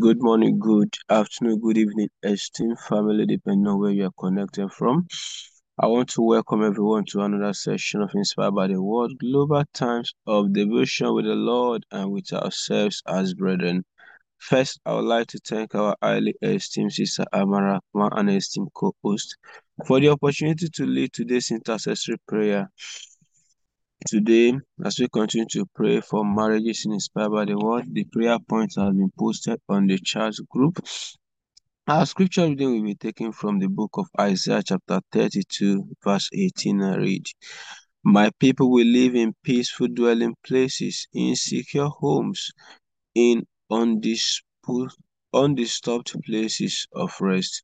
Good morning, good afternoon, good evening, esteemed family, depending on where you are connected from. I want to welcome everyone to another session of Inspired by the Word Global Times of Devotion with the Lord and with ourselves as brethren. First, I would like to thank our highly esteemed sister Amara my esteemed co-host for the opportunity to lead today's intercessory prayer. Today, as we continue to pray for marriages inspired by the word, the prayer points have been posted on the chat group. Our scripture reading will be taken from the book of Isaiah, chapter 32, verse 18. I read, My people will live in peaceful dwelling places, in secure homes, in undisputed undisturbed places of rest.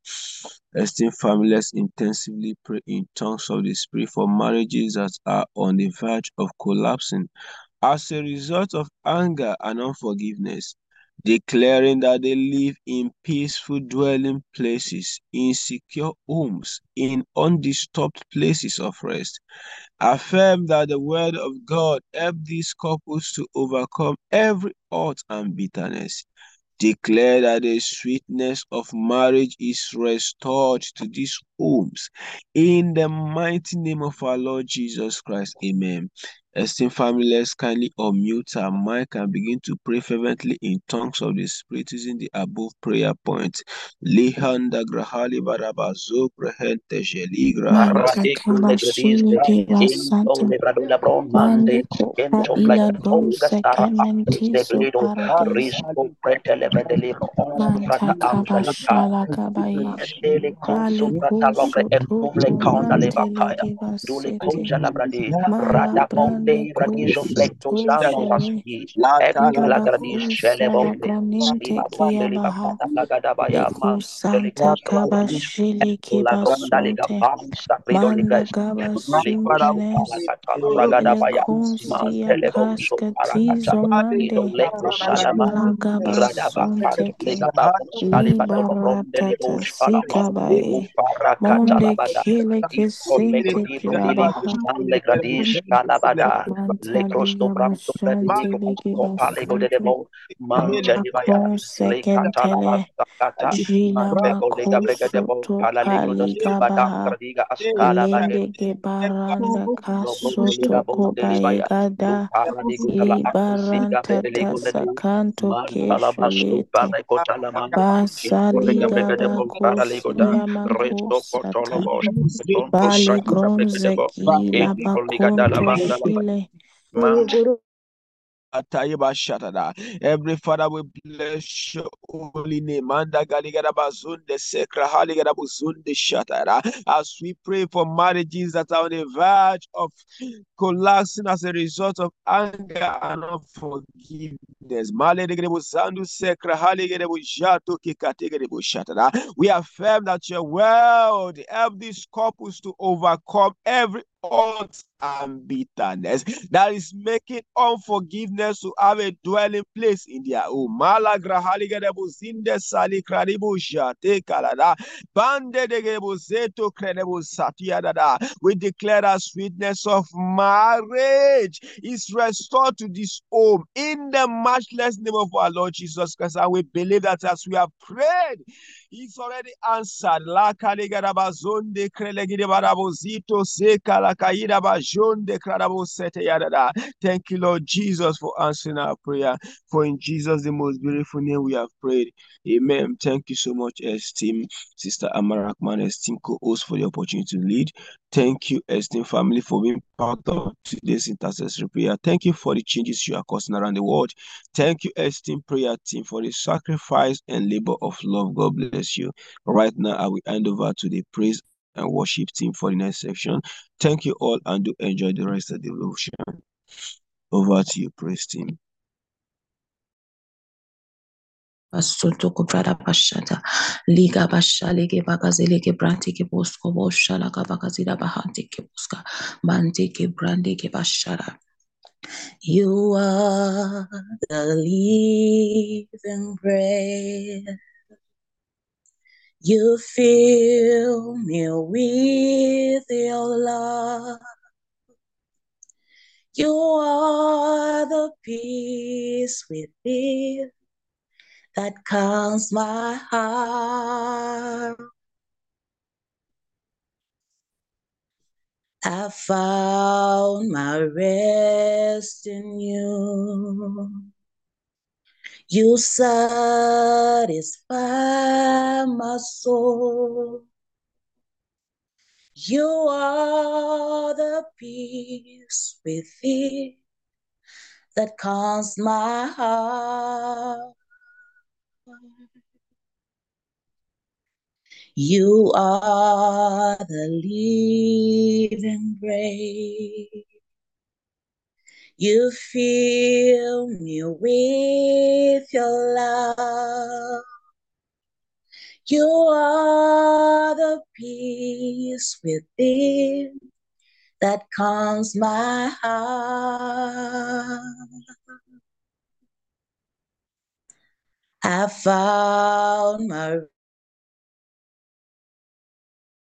Esteemed families intensively pray in tongues of the Spirit for marriages that are on the verge of collapsing as a result of anger and unforgiveness, declaring that they live in peaceful dwelling places, in secure homes, in undisturbed places of rest. Affirm that the word of God helped these couples to overcome every hurt and bitterness declare that the sweetness of marriage is restored to these homes. In the mighty name of our Lord Jesus Christ, amen. Esteemed family, let's kindly unmute our mic and begin to pray fervently in tongues of the Spirit using the above prayer point. Lihanda grahali baraba zobrehente jeligra Mande copa ila bronze kementiso paradis. Manta kabashala kabaye. Bali kuso tuku mantele kibasete. Mala brande kuso tushele. Indala kusa la graninte kia baha. Liku santa kabashili kibasonte. Manda gabasuntines. Le consia casca tizo mande magabason teke libaratata sikabae monde kile kisente kilabaha mantaliga bashante ligi basunto konsekentele jila makuso to paliga baha lende baranda kasoto kobaegada ibaranta tasakanto keshelete basaliga bakosia makosata bali gronze gila bakonto shile Every Father, we bless your holy name. Manda galigada bazunde sekra haligada buzunde shatara. As we pray for marriages that are on the verge of collapsing as a result of anger and unforgiveness. We affirm that your word help these couples to overcome every hurt and bitterness that is making unforgiveness to have a dwelling place in their home. Malagra haligerebo zinde sali kradibu shate kalada. Bande. We declare that sweetness of marriage is restored to this home in the matchless name of our Lord Jesus Christ. And we believe that as we have prayed, He's already answered. Thank you, Lord Jesus, for answering our prayer. For in Jesus, the most beautiful name, we have prayed. Amen. Thank you so much, esteemed Sister Amarakman, esteemed co-host, for the opportunity to lead. Thank you, esteemed family, for being part of today's intercessory prayer. Thank you for the changes you are causing around the world. Thank you, esteemed prayer team, for the sacrifice and labor of love. God bless you. Right now, I will hand over to the praise and worship team for the next section. Thank you all and do enjoy the rest of the devotion. Over to you, praise team. Ke bahante ke brande ke bashara You are the living bread. You fill me with your love. You are the peace within that calms my heart. I found my rest in you. You satisfy my soul. You are the peace within that calms my heart. You are the living grace. You fill me with your love. You are the peace within that calms my heart. I found my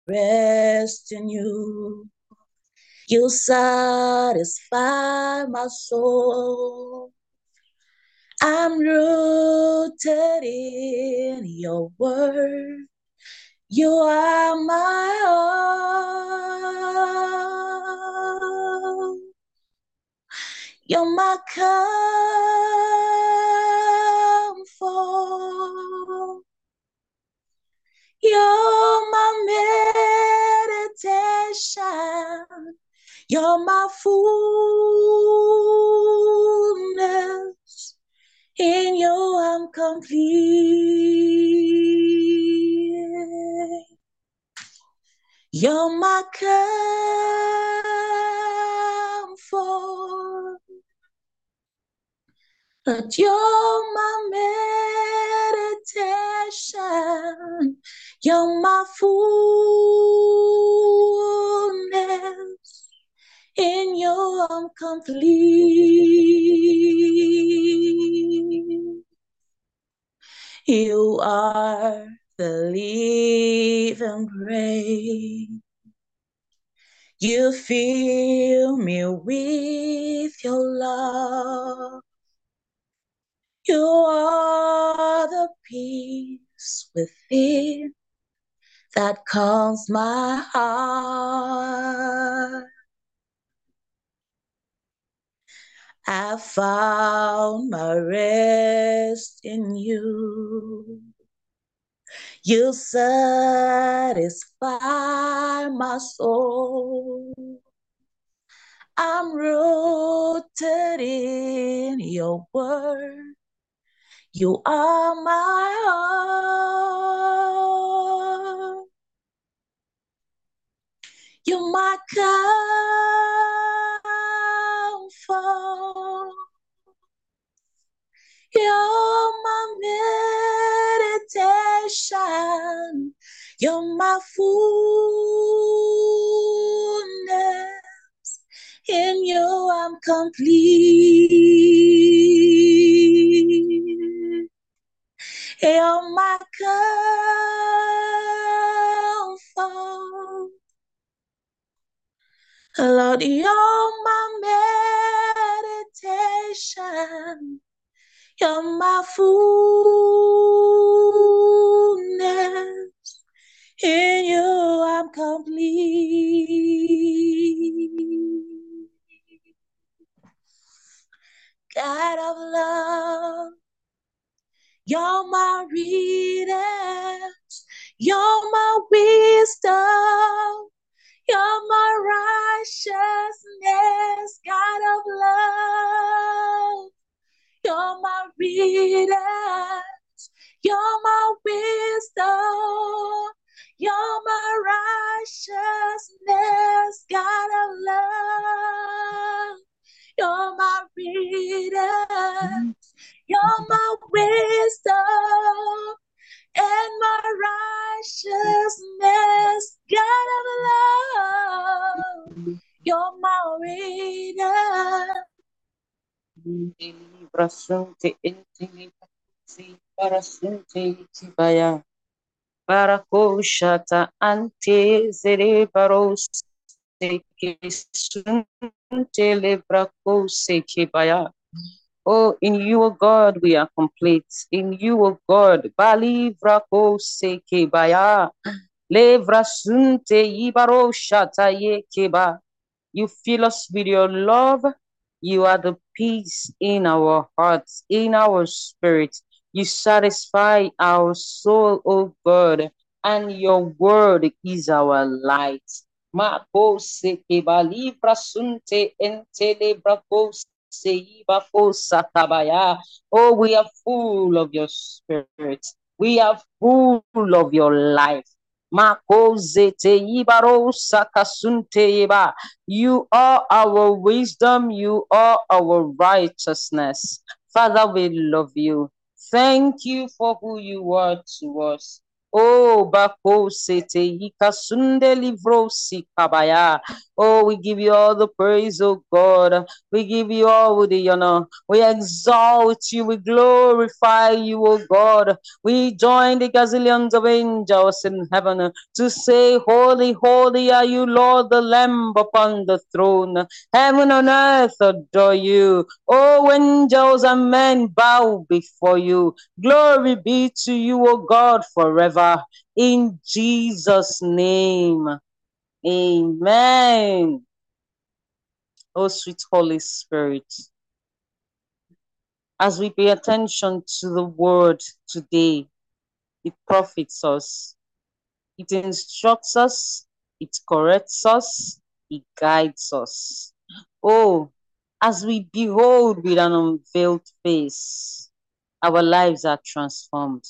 rest in you. You satisfy my soul. I'm rooted in your word. You are my all. You're my comfort. You're my meditation. You're my fullness. In you I'm complete. You're my comfort. But you're my meditation. You're my fullness. I'm complete. You are the living grace. You fill me with your love. You are the peace within that calms my heart. I found my rest in you. You satisfy my soul. I'm rooted in your word. You are my all. You're my comfort. You're my meditation. You're my fullness. In you I'm complete. You're my comfort. Lord, you're my meditation. You're my fullness. In you I'm complete. God of love, you're my readers. You're my wisdom. You're my righteousness, God of love. You're my readers. You're my wisdom. You're my righteousness, God of love. You're my readers. You're my wisdom and my righteousness, God of love. You're my reader. Brasunte intini si parasunte kibaya barakoshata ante zere baros Oh, in you, O God, we are complete. In you, O God, Bali Vrako Seke Baya. Levrasunte Ibaro Keba. You fill us with your love. You are the peace in our hearts, in our spirit. You satisfy our soul, O God, and your word is our light. Mako entele brako Oh, we are full of your spirit. We are full of your life. You are our wisdom. You are our righteousness. Father, we love you. Thank you for who you are to us. Oh, Bako Sete Ikasunde Livro Sikabaya. Oh, we give you all the praise, oh God. We give you all the honor. We exalt you. We glorify you, oh God. We join the gazillions of angels in heaven to say, Holy, holy are you, Lord, the Lamb upon the throne. Heaven and earth adore you. Oh, angels and men bow before you. Glory be to you, O God, forever. In Jesus' name. Amen. Oh, sweet Holy Spirit. As we pay attention to the word today, it profits us. It instructs us, it corrects us, it guides us. Oh, as we behold with an unveiled face, our lives are transformed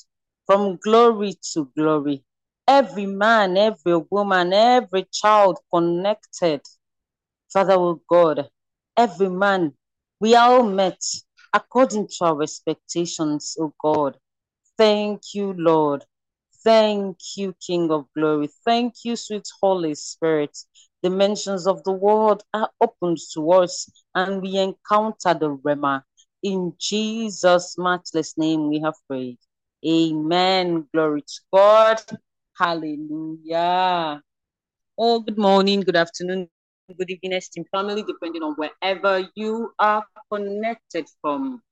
from glory to glory. Every man, every woman, every child connected, Father oh God, every man, we are all met according to our expectations, oh God. Thank you, Lord. Thank you, King of glory. Thank you, sweet Holy Spirit. The mentions of the world are opened to us and we encounter the Rhema. In Jesus' matchless name we have prayed. Amen. Glory to God. Hallelujah. Oh, good morning, good afternoon, good evening, esteemed family, depending on wherever you are connected from.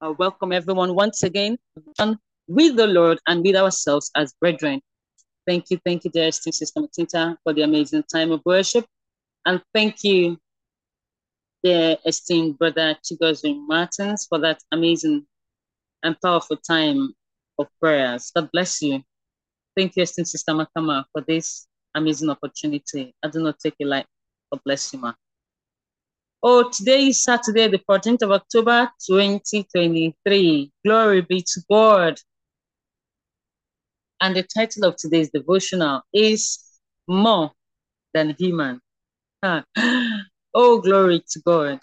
Welcome everyone once again with the Lord and with ourselves as brethren. Thank you, thank you, dear esteemed Sister Matinta, for the amazing time of worship. And thank you, dear esteemed brother Chigozie Martins, for that amazing and powerful time of prayers. God bless you. Thank you, esteemed Sister Makama, for this amazing opportunity. I do not take it light. God bless you, ma. Oh, today is Saturday, the 14th of October, 2023. Glory be to God. And the title of today's devotional is More Than Human. Oh, glory to God.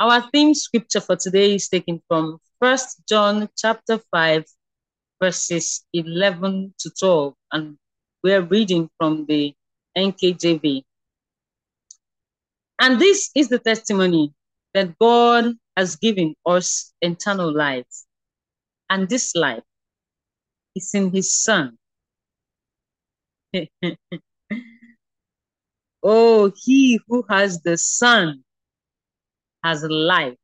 Our theme scripture for today is taken from First John chapter 5, verses 11 to 12. And we're reading from the NKJV. And this is the testimony that God has given us eternal life. And this life is in his son. oh, he who has the son has life.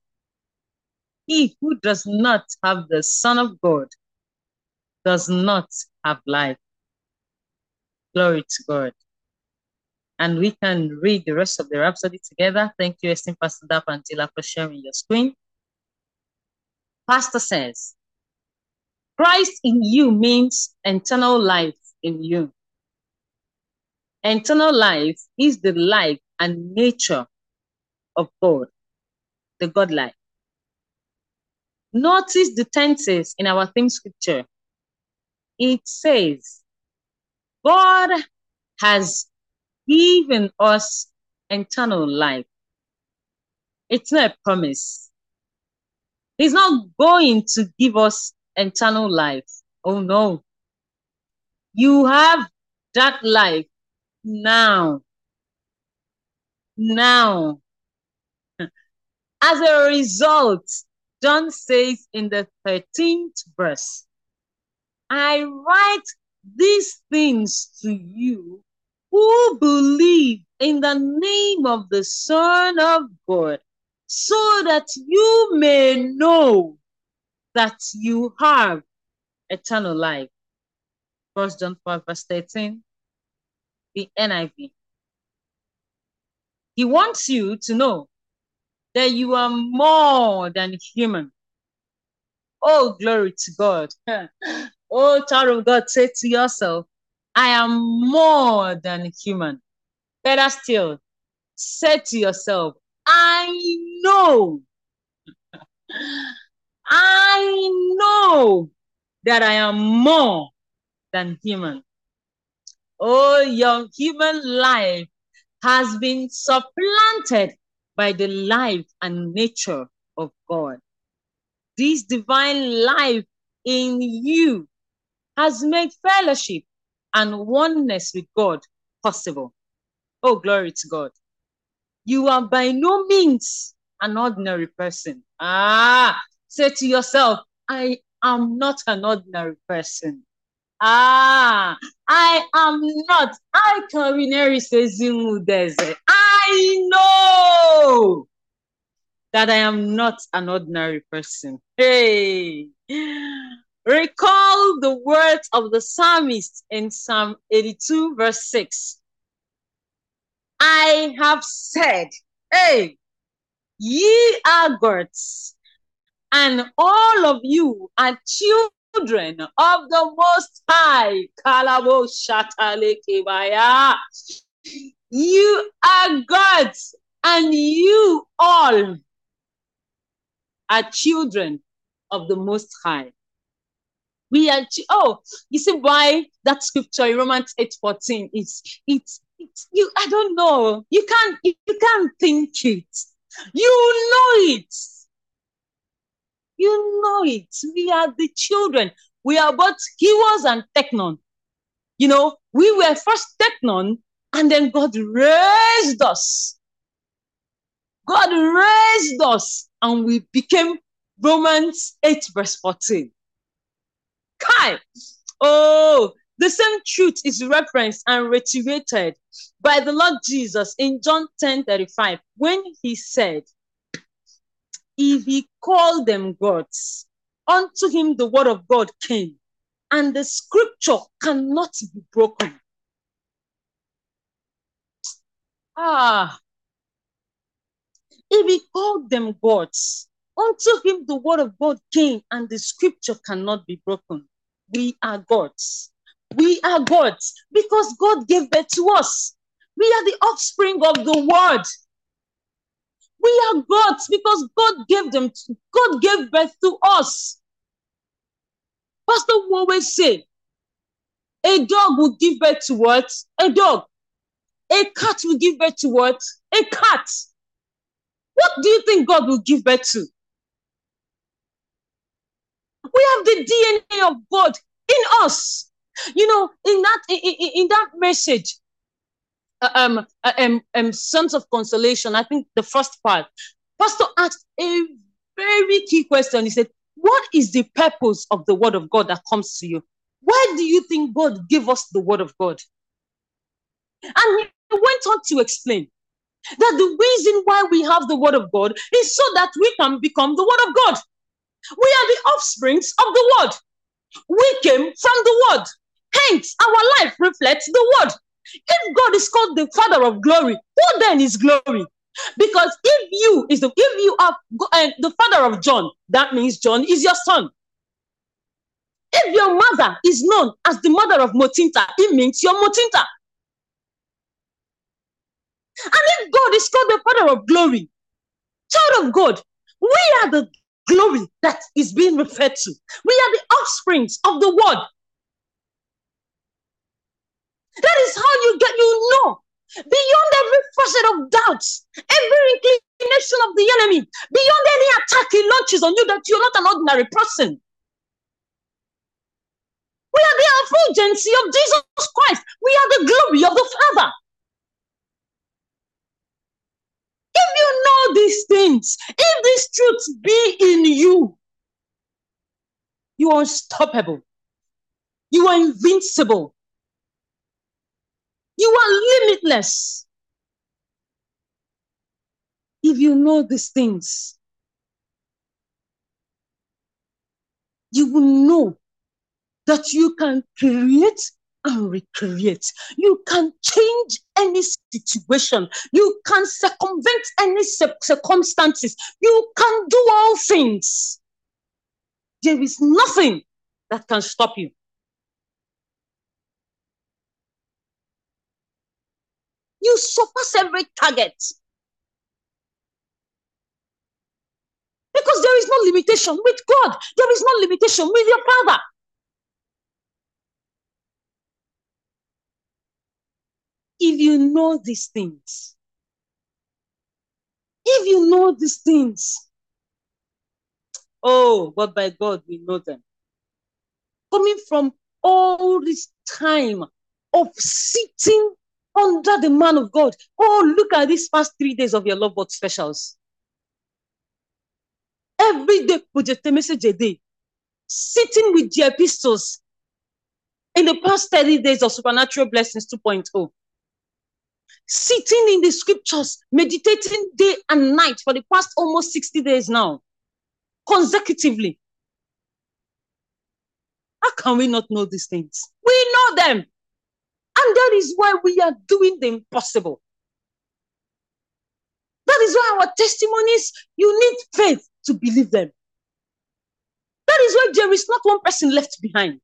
He who does not have the son of God does not have life. Glory to God and we can read the rest of the Rhapsody together. Thank you, esteemed Pastor Dapantila, for sharing your screen. Pastor says, Christ in you means eternal life in you. Eternal life is the life and nature of God, the God life. Notice the tenses in our theme scripture. It says, God has given us eternal life. It's not a promise. He's not going to give us eternal life. Oh no. You have that life now. Now. As a result, John says in the 13th verse, I write these things to you who believe in the name of the Son of God, so that you may know that you have eternal life. First John 5, verse 13, the NIV. He wants you to know that you are more than human. Oh, glory to God. oh, child of God, say to yourself, I am more than human. Better still, say to yourself, I know, I know that I am more than human. Oh, your human life has been supplanted by the life and nature of God. This divine life in you has made fellowship and oneness with God possible. Oh, glory to God. You are by no means an ordinary person. Ah, say to yourself, I am not an ordinary person. Ah, I am not. I Karineri says I know that I am not an ordinary person. Hey, recall the words of the psalmist in Psalm 82, verse 6. I have said, Hey, ye are gods, and all of you are children of the Most High. Kalabo. You are gods, and you all are children of the Most High. We are, oh, you see why that scripture in Romans 8 14 is, it's, it's, you, I don't know. You can't, you can't think it. You know it. You know it. We are the children. We are both Huios and Teknon. You know, we were first Teknon, and then God raised us. God raised us, and we became Romans 8, verse 14. Kai. Oh, the same truth is referenced and reiterated by the Lord Jesus in John 10 35 when he said, If he called them gods, unto him the word of God came, and the scripture cannot be broken. Ah, if he called them gods, unto him the word of God came, and the scripture cannot be broken. We are gods. We are gods because God gave birth to us. We are the offspring of the word. We are gods because God gave them, God gave birth to us. Pastor will always say, a dog will give birth to what? A dog. A cat will give birth to what? A cat. What do you think God will give birth to? We have the DNA of God in us. You know, in that in, in that message, um, uh, um, um, sons of consolation. I think the first part, Pastor asked a very key question. He said, "What is the purpose of the word of God that comes to you? Why do you think God gave us the word of God?" And he went on to explain that the reason why we have the word of God is so that we can become the word of God. We are the offsprings of the word. We came from the word. Hence, our life reflects the word. If God is called the Father of glory, who then is glory? Because if you is the if you are uh, the father of John, that means John is your son. If your mother is known as the mother of Motinta, it means you're Motinta. And if God is called the Father of glory, child of God, we are the glory that is being referred to. We are the offsprings of the word. That is how you get, you know, beyond every facet of doubts, every inclination of the enemy, beyond any attack he launches on you, that you're not an ordinary person. We are the effulgency of Jesus Christ. We are the glory of the Father. If you know these things, if these truths be in you, you are unstoppable. You are invincible. You are limitless. If you know these things, you will know that you can create and recreate. You can change any situation. You can circumvent any circumstances. You can do all things. There is nothing that can stop you. You surpass every target. Because there is no limitation with God. There is no limitation with your Father. if you know these things, if you know these things, oh, but by God, we know them. Coming from all this time of sitting under the man of God. Oh, look at these past three days of your LoveWorld specials. Every day, day, sitting with the epistles in the past 30 days of supernatural blessings 2.0 sitting in the scriptures, meditating day and night for the past almost 60 days now, consecutively. How can we not know these things? We know them. And that is why we are doing the impossible. That is why our testimonies, you need faith to believe them. That is why there is not one person left behind.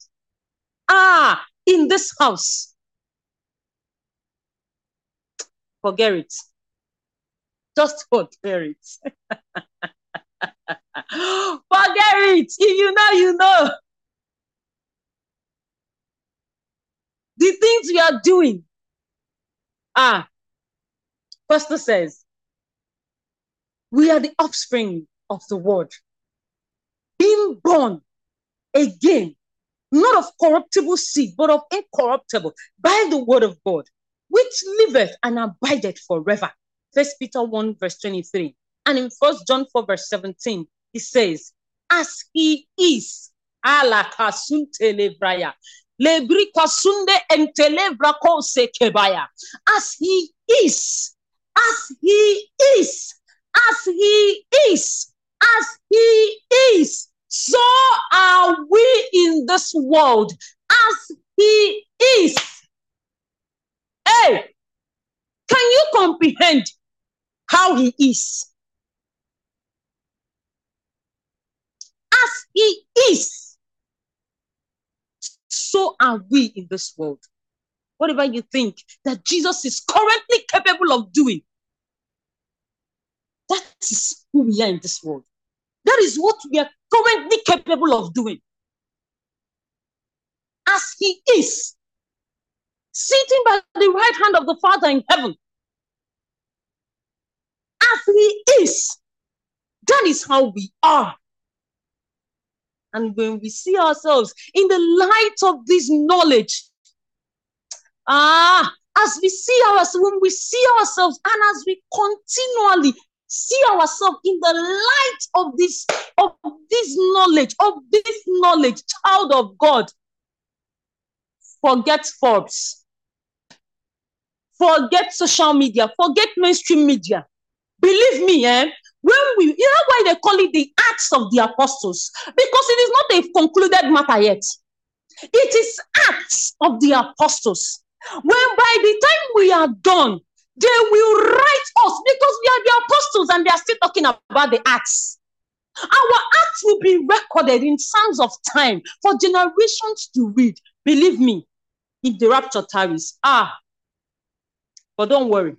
Ah, in this house, forget it. Just forget it. forget it. If you know, you know. The things we are doing. Ah, Pastor says, we are the offspring of the word, being born again, not of corruptible seed, but of incorruptible, by the word of God which liveth and abideth forever. First Peter 1, verse 23. And in First John 4, verse 17, he says, As he is, ala kasuntelebraya. Lebri kasunde entelebra kose kebaya. As he is, as he is, as he is, as he is, so are we in this world. As he is, Hey, can you comprehend how he is? As he is, so are we in this world. Whatever you think that Jesus is currently capable of doing, that is who we are in this world. That is what we are currently capable of doing. As he is, sitting by the right hand of the Father in heaven. As He is, that is how we are. And when we see ourselves in the light of this knowledge, ah, as we see ourselves, when we see ourselves, and as we continually see ourselves in the light of this of this knowledge, of this knowledge, child of God, forget Forbes, Forget social media. Forget mainstream media. Believe me, eh? When we, you know why they call it the Acts of the Apostles? Because it is not a concluded matter yet. It is Acts of the Apostles. When by the time we are done, they will write us because we are the apostles and they are still talking about the Acts. Our acts will be recorded in sands of time for generations to read. Believe me, if the rapture tarries, ah, but don't worry.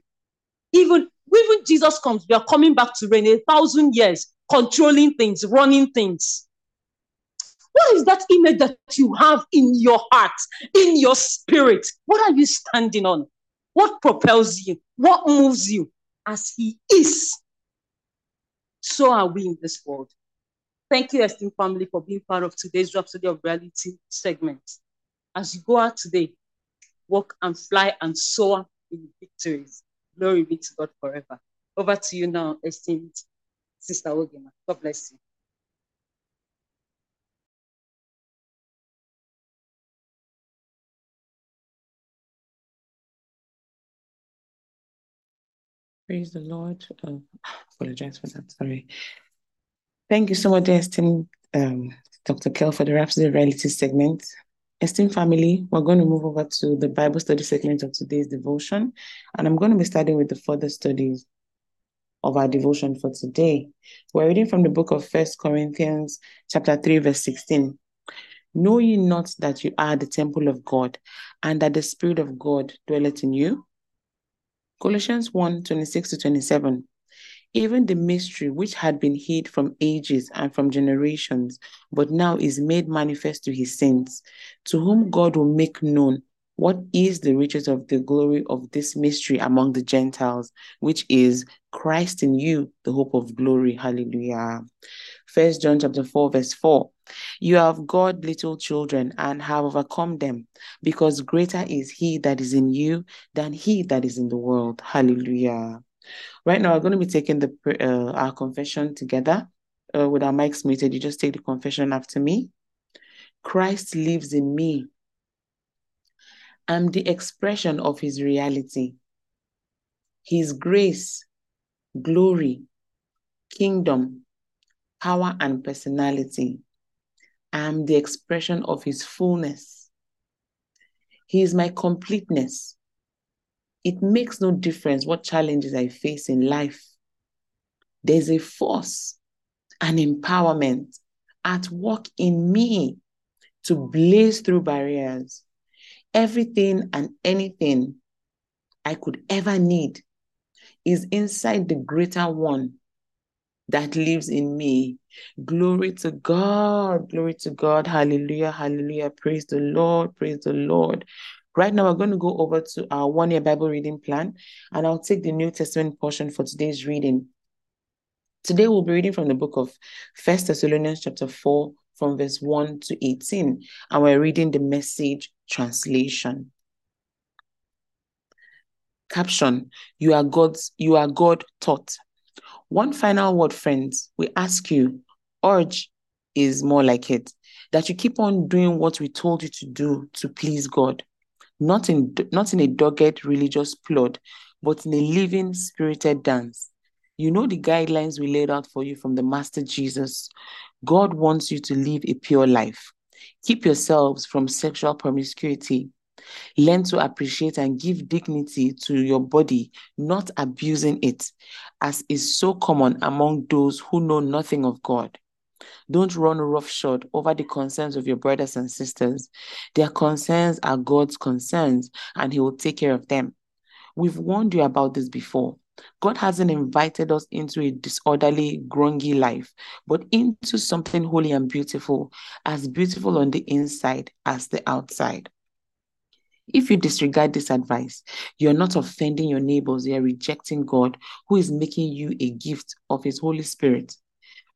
Even, even Jesus comes, we are coming back to reign a thousand years, controlling things, running things. What is that image that you have in your heart, in your spirit? What are you standing on? What propels you? What moves you? As He is, so are we in this world. Thank you, esteemed family, for being part of today's Rhapsody of Reality segment. As you go out today, walk and fly and soar in victories. Glory be to God forever. Over to you now, esteemed Sister Ogima. God bless you. Praise the Lord. Uh, apologize for that. Sorry. Thank you so much, esteemed um, Dr. Kell, for the Rhapsody Reality segment. Esteemed family, we're going to move over to the Bible study segment of today's devotion, and I'm going to be starting with the further studies of our devotion for today. We're reading from the book of First Corinthians, chapter 3, verse 16. Know ye not that you are the temple of God, and that the Spirit of God dwelleth in you? Colossians 1 26 to 27. Even the mystery which had been hid from ages and from generations, but now is made manifest to his saints, to whom God will make known what is the riches of the glory of this mystery among the Gentiles, which is Christ in you, the hope of glory. Hallelujah. First John chapter 4, verse 4. You have God little children and have overcome them, because greater is he that is in you than he that is in the world. Hallelujah. Right now, we're going to be taking the uh, our confession together uh, with our mics muted. You just take the confession after me. Christ lives in me. I'm the expression of his reality. His grace, glory, kingdom, power, and personality. I'm the expression of his fullness. He is my completeness. It makes no difference what challenges I face in life. There's a force, an empowerment at work in me to blaze through barriers. Everything and anything I could ever need is inside the greater one that lives in me. Glory to God. Glory to God. Hallelujah. Hallelujah. Praise the Lord. Praise the Lord. Right now, we're going to go over to our one year Bible reading plan, and I'll take the New Testament portion for today's reading. Today, we'll be reading from the book of First Thessalonians, chapter 4, from verse 1 to 18, and we're reading the message translation. Caption You are God's, you are God taught. One final word, friends. We ask you, urge is more like it, that you keep on doing what we told you to do to please God not in not in a dogged religious plot, but in a living spirited dance. You know the guidelines we laid out for you from the Master Jesus. God wants you to live a pure life. Keep yourselves from sexual promiscuity. Learn to appreciate and give dignity to your body, not abusing it, as is so common among those who know nothing of God. Don't run roughshod over the concerns of your brothers and sisters. Their concerns are God's concerns, and He will take care of them. We've warned you about this before. God hasn't invited us into a disorderly, grungy life, but into something holy and beautiful, as beautiful on the inside as the outside. If you disregard this advice, you're not offending your neighbors, you're rejecting God, who is making you a gift of His Holy Spirit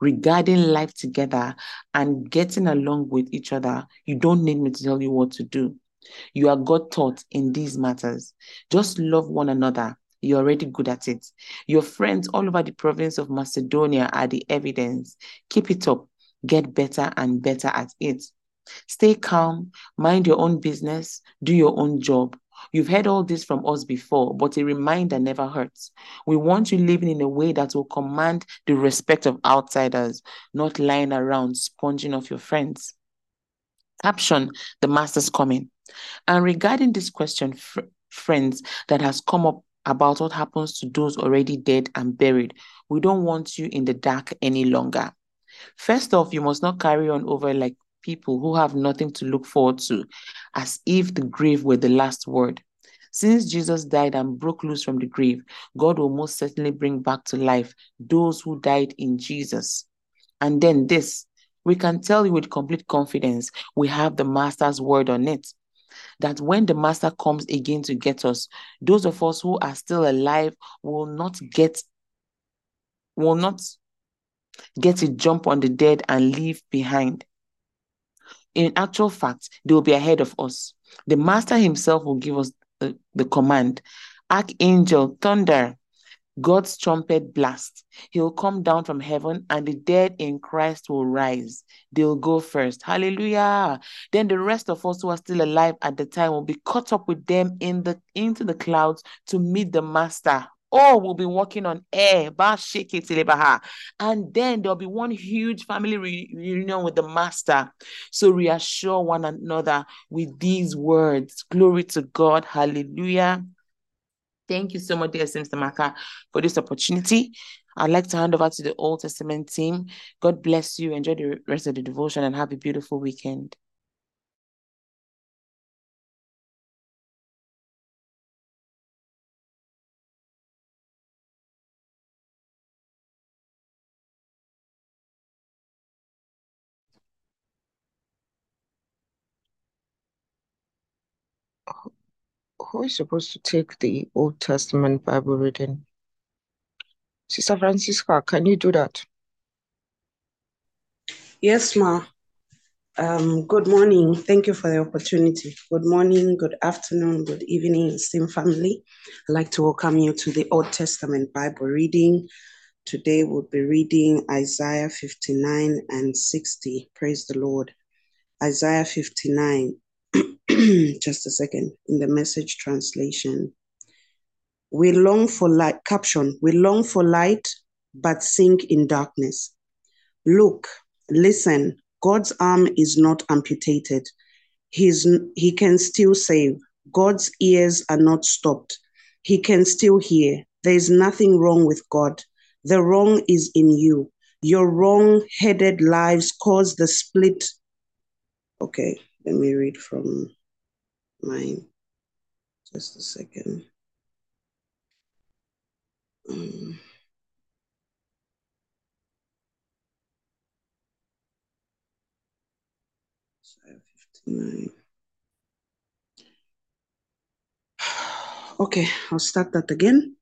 regarding life together and getting along with each other, you don't need me to tell you what to do. You are God taught in these matters. Just love one another. You're already good at it. Your friends all over the province of Macedonia are the evidence. Keep it up. Get better and better at it. Stay calm, mind your own business, do your own job. You've heard all this from us before, but a reminder never hurts. We want you living in a way that will command the respect of outsiders, not lying around sponging off your friends. Caption The Master's Coming. And regarding this question, fr- friends, that has come up about what happens to those already dead and buried, we don't want you in the dark any longer. First off, you must not carry on over like people who have nothing to look forward to, as if the grave were the last word. Since Jesus died and broke loose from the grave, God will most certainly bring back to life those who died in Jesus. And then this, we can tell you with complete confidence, we have the Master's word on it. That when the Master comes again to get us, those of us who are still alive will not get, will not get a jump on the dead and leave behind in actual fact, they will be ahead of us. The Master Himself will give us the, the command Archangel, thunder, God's trumpet blast. He'll come down from heaven and the dead in Christ will rise. They'll go first. Hallelujah. Then the rest of us who are still alive at the time will be caught up with them in the into the clouds to meet the master Oh, we'll be walking on air. And then there'll be one huge family reunion with the master. So reassure one another with these words. Glory to God. Hallelujah. Thank you so much, dear Sister Maka, for this opportunity. I'd like to hand over to the Old Testament team. God bless you. Enjoy the rest of the devotion and have a beautiful weekend. Who is supposed to take the Old Testament Bible reading? Sister Francisca, can you do that? Yes, Ma. Um, good morning. Thank you for the opportunity. Good morning, good afternoon, good evening, esteemed family. I'd like to welcome you to the Old Testament Bible reading. Today we'll be reading Isaiah 59 and 60. Praise the Lord. Isaiah 59. Just a second. In the message translation. We long for light. Caption We long for light, but sink in darkness. Look, listen, God's arm is not amputated. He's, he can still save. God's ears are not stopped. He can still hear. There is nothing wrong with God. The wrong is in you. Your wrong headed lives cause the split. Okay, let me read from mine. Just a second. Um, Okay, I'll start that again.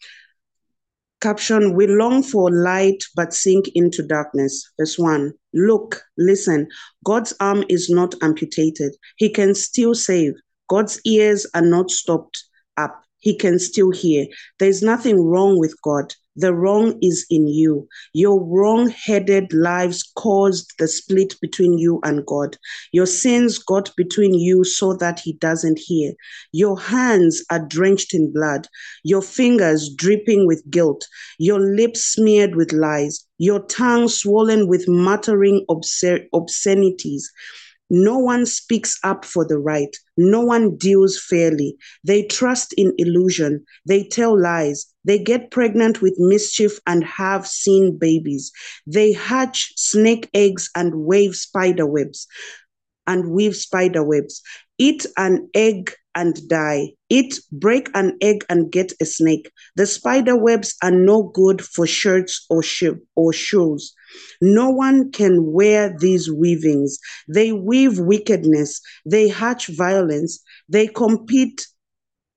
Caption We long for light but sink into darkness. Verse 1 Look, listen, God's arm is not amputated. He can still save. God's ears are not stopped up. He can still hear. There's nothing wrong with God. The wrong is in you. Your wrong headed lives caused the split between you and God. Your sins got between you so that He doesn't hear. Your hands are drenched in blood, your fingers dripping with guilt, your lips smeared with lies, your tongue swollen with muttering obscenities. No one speaks up for the right. No one deals fairly. They trust in illusion. They tell lies. They get pregnant with mischief and have seen babies. They hatch snake eggs and wave spider webs and weave spider webs. Eat an egg and die. Eat, break an egg and get a snake. The spider webs are no good for shirts or, sh- or shoes. No one can wear these weavings. They weave wickedness, they hatch violence, they compete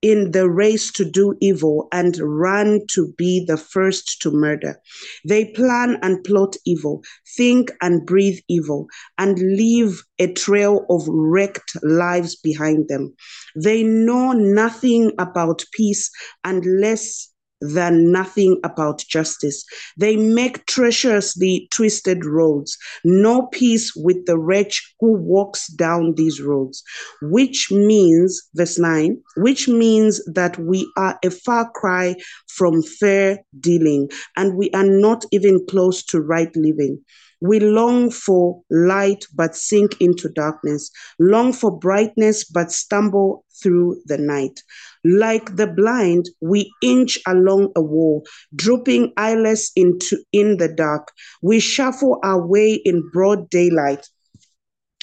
in the race to do evil and run to be the first to murder. They plan and plot evil, think and breathe evil, and leave a trail of wrecked lives behind them. They know nothing about peace unless than nothing about justice. They make treacherously twisted roads, no peace with the wretch who walks down these roads, which means, verse 9, which means that we are a far cry from fair dealing, and we are not even close to right living. We long for light but sink into darkness, long for brightness but stumble through the night. Like the blind, we inch along a wall, drooping eyeless into in the dark. We shuffle our way in broad daylight.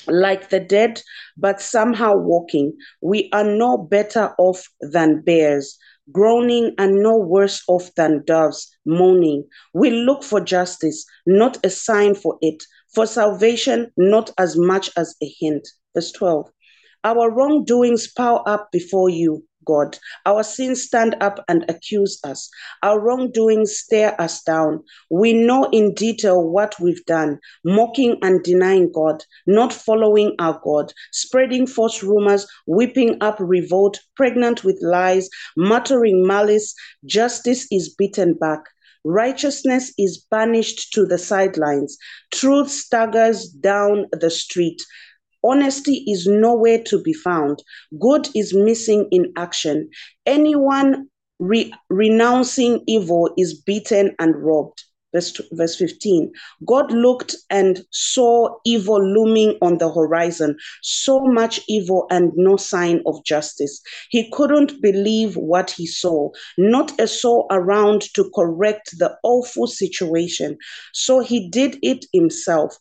Like the dead, but somehow walking, we are no better off than bears, groaning and no worse off than doves, moaning. We look for justice, not a sign for it, for salvation, not as much as a hint. Verse 12. Our wrongdoings pile up before you, God. Our sins stand up and accuse us. Our wrongdoings stare us down. We know in detail what we've done, mocking and denying God, not following our God, spreading false rumors, whipping up revolt, pregnant with lies, muttering malice. Justice is beaten back. Righteousness is banished to the sidelines. Truth staggers down the street. Honesty is nowhere to be found. Good is missing in action. Anyone re- renouncing evil, is beaten and robbed. Verse, verse 15 God looked and saw evil looming on the horizon, so much evil and no sign of justice. He couldn't believe what he saw, not a soul around to correct the awful situation. So he did it himself,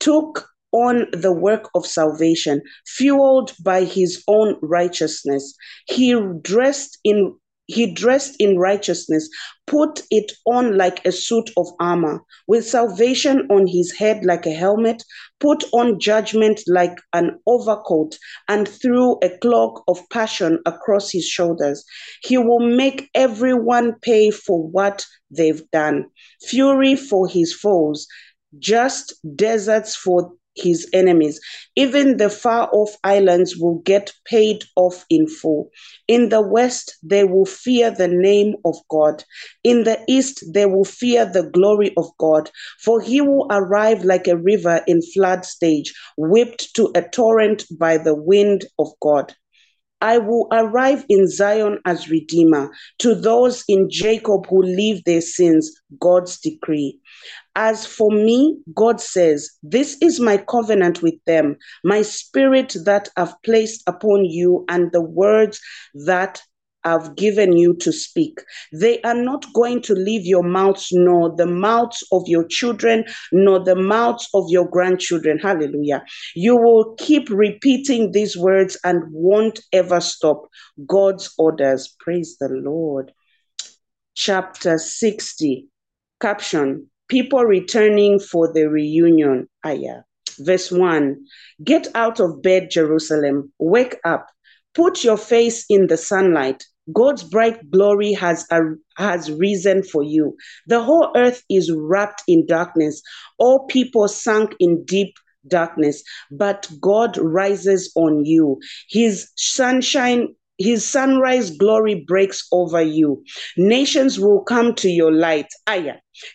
took on the work of salvation, fueled by his own righteousness. He dressed in he dressed in righteousness, put it on like a suit of armor, with salvation on his head like a helmet, put on judgment like an overcoat, and threw a cloak of passion across his shoulders. He will make everyone pay for what they've done, fury for his foes, just deserts for his enemies. Even the far off islands will get paid off in full. In the west, they will fear the name of God. In the east, they will fear the glory of God. For he will arrive like a river in flood stage, whipped to a torrent by the wind of God. I will arrive in Zion as Redeemer to those in Jacob who leave their sins, God's decree. As for me, God says, This is my covenant with them, my spirit that I've placed upon you, and the words that I've given you to speak. They are not going to leave your mouths, nor the mouths of your children, nor the mouths of your grandchildren. Hallelujah. You will keep repeating these words and won't ever stop. God's orders. Praise the Lord. Chapter 60. Caption People returning for the reunion. Ayah. Verse 1 Get out of bed, Jerusalem. Wake up. Put your face in the sunlight. God's bright glory has, a, has risen for you. The whole earth is wrapped in darkness. All people sunk in deep darkness, but God rises on you. His sunshine his sunrise glory breaks over you. Nations will come to your light. Aya.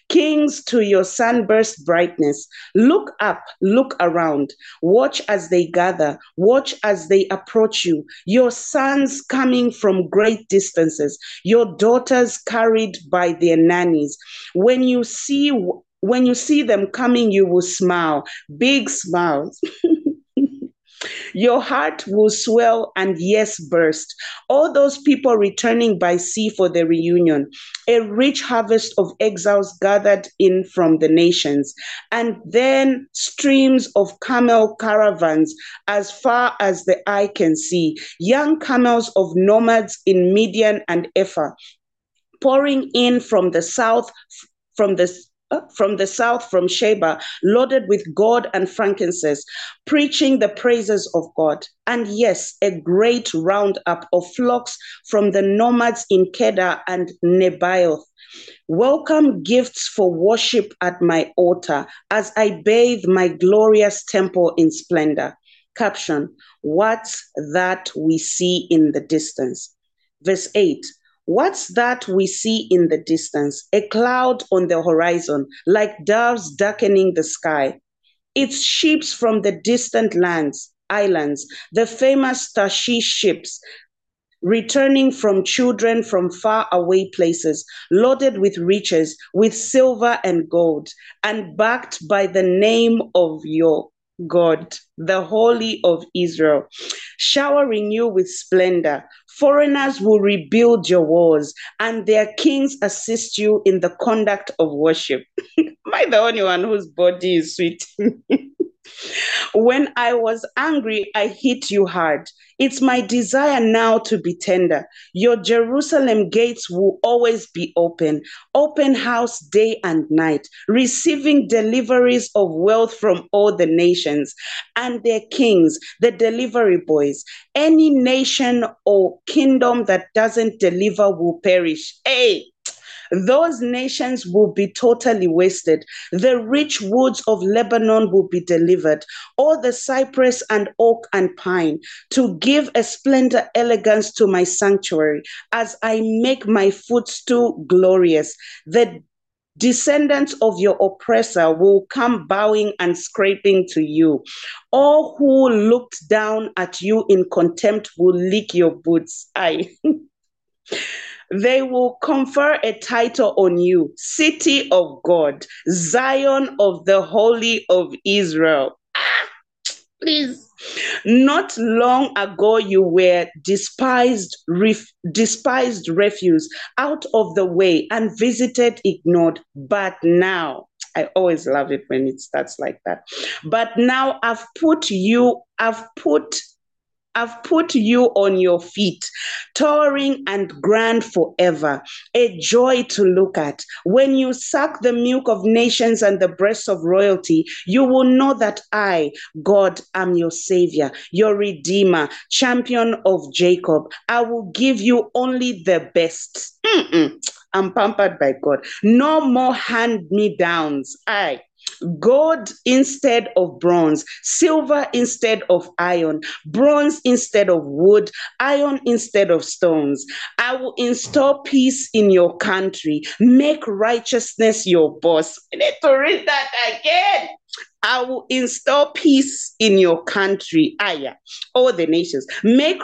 Kings to your sunburst brightness. Look up, look around. Watch as they gather. Watch as they approach you. Your sons coming from great distances. Your daughters carried by their nannies. When you see when you see them coming, you will smile. Big smiles. Your heart will swell and yes, burst. All those people returning by sea for the reunion, a rich harvest of exiles gathered in from the nations, and then streams of camel caravans as far as the eye can see, young camels of nomads in Midian and Ephah, pouring in from the south, from the from the south, from Sheba, loaded with gold and frankincense, preaching the praises of God. And yes, a great roundup of flocks from the nomads in Kedar and Nebaioth. Welcome gifts for worship at my altar as I bathe my glorious temple in splendor. Caption What's that we see in the distance? Verse 8 What's that we see in the distance? A cloud on the horizon, like doves darkening the sky. It's ships from the distant lands, islands, the famous Tarshish ships, returning from children from far away places, loaded with riches, with silver and gold, and backed by the name of your God, the Holy of Israel, showering you with splendor. Foreigners will rebuild your walls, and their kings assist you in the conduct of worship. Am I the only one whose body is sweet? when I was angry, I hit you hard. It's my desire now to be tender. Your Jerusalem gates will always be open, open house day and night, receiving deliveries of wealth from all the nations and their kings, the delivery boys. Any nation or kingdom that doesn't deliver will perish. Hey, those nations will be totally wasted. The rich woods of Lebanon will be delivered, all the cypress and oak and pine, to give a splendor elegance to my sanctuary as I make my footstool glorious. The descendants of your oppressor will come bowing and scraping to you. All who looked down at you in contempt will lick your boots. I. They will confer a title on you, City of God, Zion of the Holy of Israel. Ah, please. Not long ago, you were despised, ref- despised refuse out of the way and visited, ignored. But now, I always love it when it starts like that. But now I've put you, I've put I've put you on your feet, towering and grand forever, a joy to look at. When you suck the milk of nations and the breasts of royalty, you will know that I, God, am your Savior, your Redeemer, champion of Jacob. I will give you only the best. Mm-mm. I'm pampered by God. No more hand me downs. I, gold instead of bronze, silver instead of iron, bronze instead of wood, iron instead of stones. I will install peace in your country, make righteousness your boss. I need to read that again. I will install peace in your country, Aya, all the nations. Make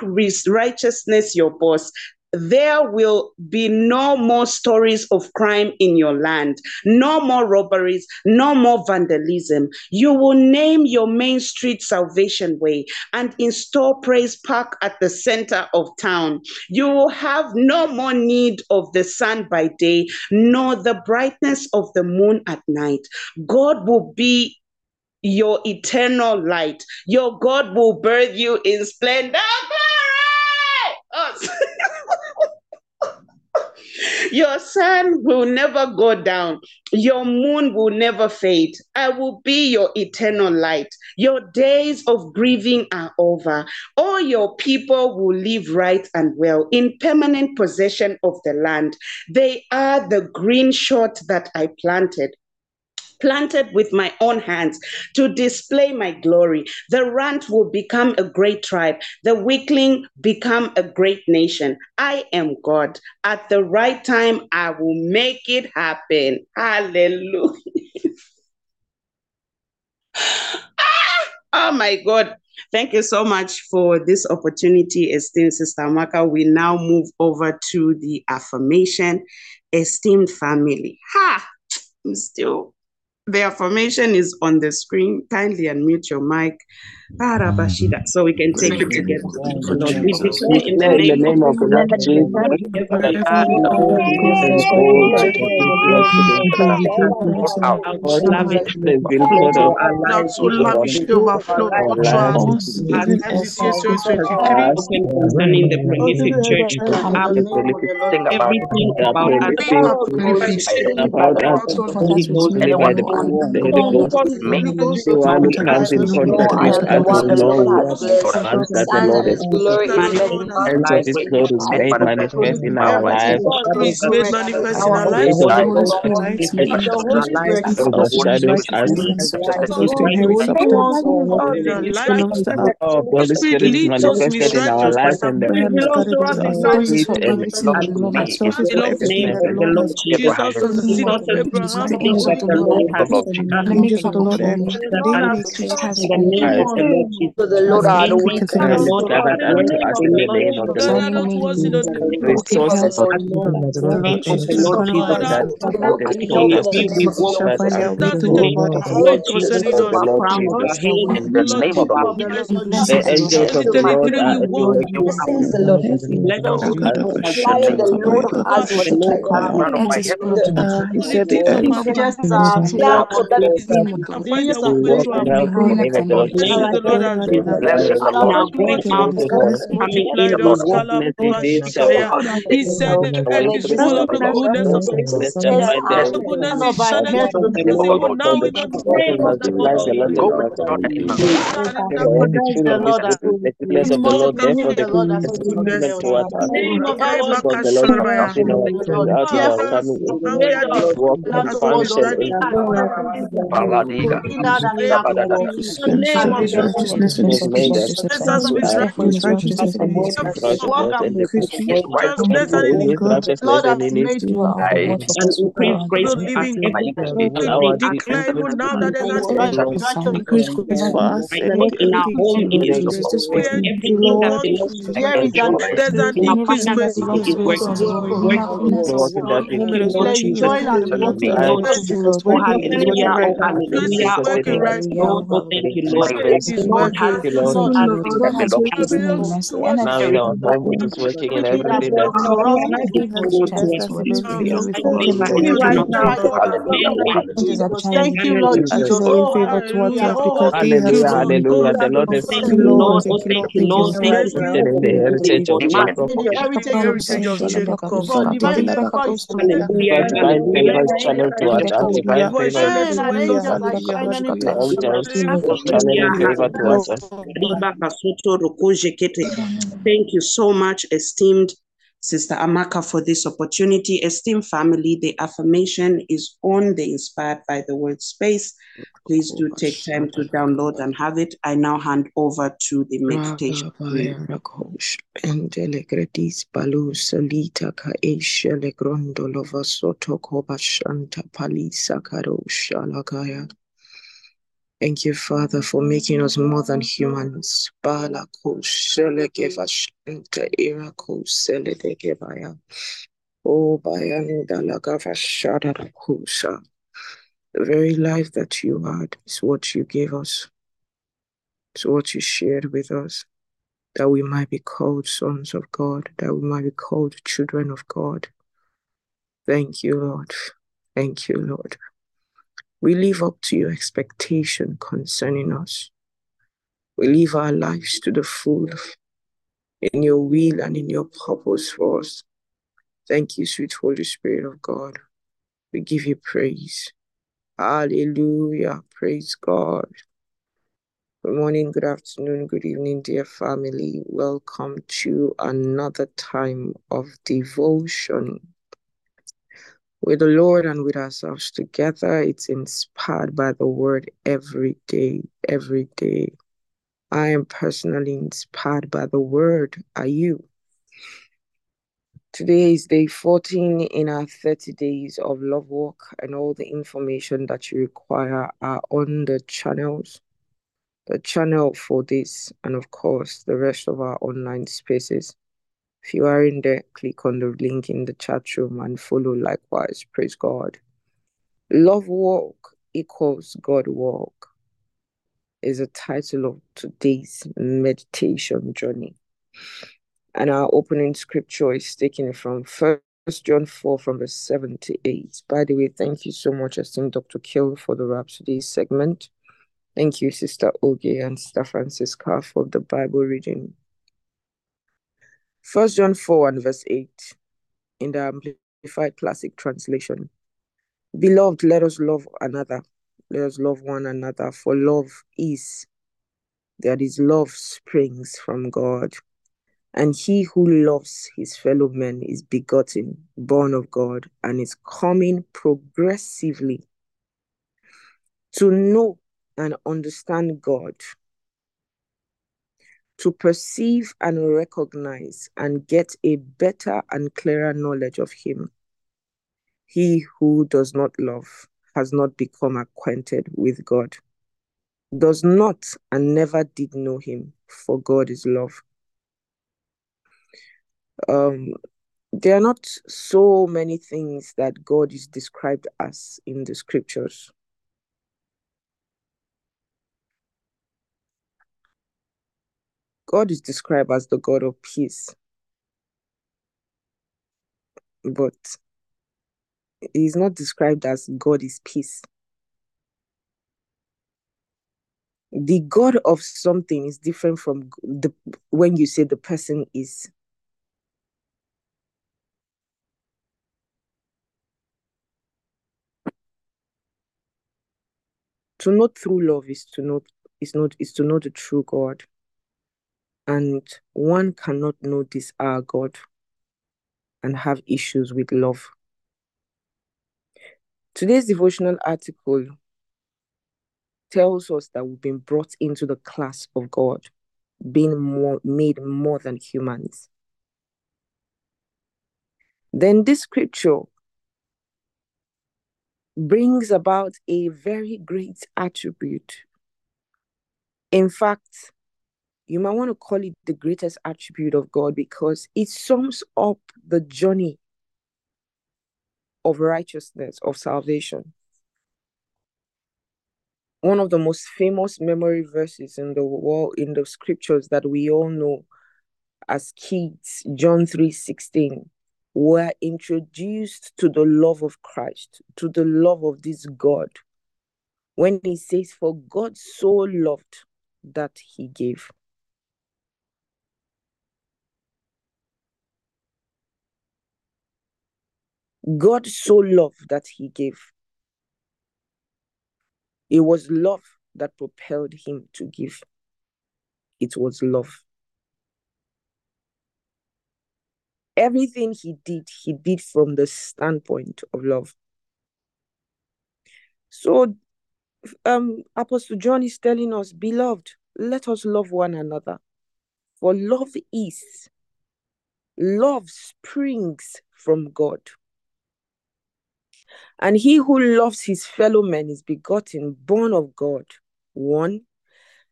righteousness your boss there will be no more stories of crime in your land, no more robberies, no more vandalism. You will name your main street Salvation Way and install Praise Park at the center of town. You will have no more need of the sun by day, nor the brightness of the moon at night. God will be your eternal light. Your God will birth you in splendor. Glory! Oh, Your sun will never go down. Your moon will never fade. I will be your eternal light. Your days of grieving are over. All your people will live right and well in permanent possession of the land. They are the green shot that I planted planted with my own hands to display my glory. The runt will become a great tribe, the weakling become a great nation. I am God. At the right time, I will make it happen. Hallelujah. ah, oh my God. Thank you so much for this opportunity, esteemed Sister Amaka. We now move over to the affirmation, esteemed family. Ha! I'm still the affirmation is on the screen. Kindly unmute your mic. Ah, Arabashida, mm-hmm. so we can take it together. Lord, we declare in the name name of the Lord Jesus, of that God, you Lord, and gold that has been blessed in God. God has been poured out Now to overflow our throughout lives. Us, even this as year it is 2023. As concerning the prolific church, everything about us about us according to His only will, by the know and the Holy Ghost. Holy Ghost, Anyone who contact comes us, in know contact that with God us has will blessed know the us. that the Lord has put. that the Lord of His glory is made manifest in our lives. is made manifest in our The grace lives. of The the Holy Lord Spirit lights that within us, His overshadows us. righteousness causes us to inherit. In our lives, knows that The power of the the Holy Spirit Spirit is leads us manifested in our lives righteousness and and the Abraham is guarded in the Lord. Praise is spirit for and everything that the Lord has. Self is for the everything name that righteousness the of the Lord Lord has. Jesus. The The seed name of of the, Protect His Abraham. name is everything of that the the Lord. Lord has Let me give anointed the Lord to um, the the and image which has in the name Christ. of the Lord Jesus. As has we anything Anything that concerning the has us. Lord has gathered unto blessed, us we in the name of the Lord. Psalm Gathered unto us in the 118, name the of walk in Resource health, of the Lord Jesus, the Lord crown our Jesus. heads that with that has Shall called we us be to we walk shall that find has our that weakness, told our the body the has Lord gifts concerning Jesus. of the us. Lord Crown our Jesus head with in The the Lord name wisdom, of the our Lord. bless He us. The blesses us. angels of the Lord 2023 are we walk everywhere anointing, let us as. The Lord has Ends his word. Uh, he said the politics of earth our life. blessed. And find our we way walk through our in We health the run of the from Lord The name blessings Jesus. the of Lord the has Lord given Jesus. us. In our What going you out, have Thank you, put, God. coming multiply in, it. we or walk Scala Goodness is this shall Shaya. follow us He said the all earth the is days full of of our the goodness of the This shall find us. the goodness is shining of the He Lord but now we don't For see he it. multiplies the lot of us. And For the of the goodness of the Lord, therefore the full goodness is given towards us. name of the Eh, Lord Because the Jesus. Lord is Makasharabaya. marching on Who out in have our us coming in. and we are the Walk and as we function study. in Baladiga. The name of His righteousness and His made salvation us is Bless us upon with him. his For his righteousness. Righteousness and his Bless peace. us walk righteousness and and the Increase peace. peace. just bless and In Holy his increase. God, righteousness Lord and has in his made you you. are the I word for and us. increase God. grace So for us living every God. day. in We our declare deepest now that there's an Lord, increase Lord, of Increase grace. grace for us. in Let Okay, our everything everything home, to in Lord do. the thank Jesus. you. Just workplace, Where thank you, everything you that Lord. Oh, working hallelujah. Oh, now. grace hallelujah. Oh, working Thank right you. you, now. Lord. Hallelujah. Oh, thank you, My Lord. Grace grace. The is Lord working. has Thank you, Lord. given Thank you, us Lord. the The Lord has I've worked development. been in your your good mercy. towards And Now you. in everything our is working is working in Everything He has that everything is that worked working for us. wrong, Life is Everything has working been for blessed us. working well. This we day, give you life glory is and Everything working that right now. working is. out. Hallelujah. Every Things day are Hallelujah. was changing. Thank you, Lord for As us. you Jesus. know, your Oh, Oh, favorite water, hallelujah. hallelujah. Oh, Oh, because what a he has Hallelujah. beautiful hallelujah. done it. Hallelujah. God The we Lord Oh, is thank Thank you, you, Lord. Lord. Oh, Thank you, Lord. Thank you, Lord. Lord. Thank Great you, is Jehovah. in the Oh, heritage of Lord. God Man, from the heritage, thank you, heritage of Jacob. Hallelujah. divine favor is channeled. divine favor is Hallelujah. channeled to us divine For favor is men and Hallelujah. angels are Hallelujah. channeling Hallelujah. grace. angels is Hallelujah. channeling favor towards us. Riba kasoto rokojekete. Thank you so much, esteemed Sister Amaka, for this opportunity. Esteemed family, the affirmation is on the Inspired by the Word space. Please do take time to download and have it. I now hand over to the meditation. Thank you, Father, for making us more than humans. Oh. The very life that you had is what you gave us, it's what you shared with us. that we might be called sons of God, that we might be called children of God. Thank you, Lord. Thank you, Lord. We live up to your expectation concerning us. We live our lives to the full in your will and in your purpose for us. Thank you, sweet Holy Spirit of God. We give you praise. Hallelujah. Praise God. Good morning, good afternoon, good evening, dear family. Welcome to another time of devotion with the Lord and with ourselves together. It's inspired by the word every day, every day. I am personally inspired by the word. Are you? Today is day 14 in our 30 days of love walk, and all the information that you require are on the channels the channel for this, and of course, the rest of our online spaces. If you are in there, click on the link in the chat room and follow likewise. Praise God. Love Walk equals God Walk is the title of today's meditation journey. And our opening scripture is taken from First John 4 from verse 7 to 8. By the way, thank you so much, esteemed Dr. Kill, for the Rhapsody segment. Thank you, Sister Oge and Sister Francisca, for the Bible reading. First John 4 and verse 8 in the Amplified Classic Translation. Beloved, let us love another. Let us love one another, for love is, that is, love springs from God. And he who loves his fellow men is begotten, born of God, and is coming progressively to know and understand God, to perceive and recognize and get a better and clearer knowledge of Him. He who does not love has not become acquainted with God, does not and never did know Him, for God is love. Um, there are not so many things that God is described as in the scriptures. God is described as the God of peace, but He is not described as God is peace. The God of something is different from the when you say the person is. To know true love is to know is not is to know the true God. And one cannot know this our God and have issues with love. Today's devotional article tells us that we've been brought into the class of God, being more made more than humans. Then this scripture brings about a very great attribute. In fact, you might want to call it the greatest attribute of God because it sums up the journey of righteousness, of salvation. One of the most famous memory verses in the world, in the scriptures that we all know as kids, John 3 16, were introduced to the love of Christ, to the love of this God. When he says, For God so loved that he gave. God so loved that he gave. It was love that propelled him to give. It was love. Everything he did, he did from the standpoint of love. So, um, Apostle John is telling us, Beloved, let us love one another. For love is, love springs from God. And he who loves his fellow man is begotten, born of God. One,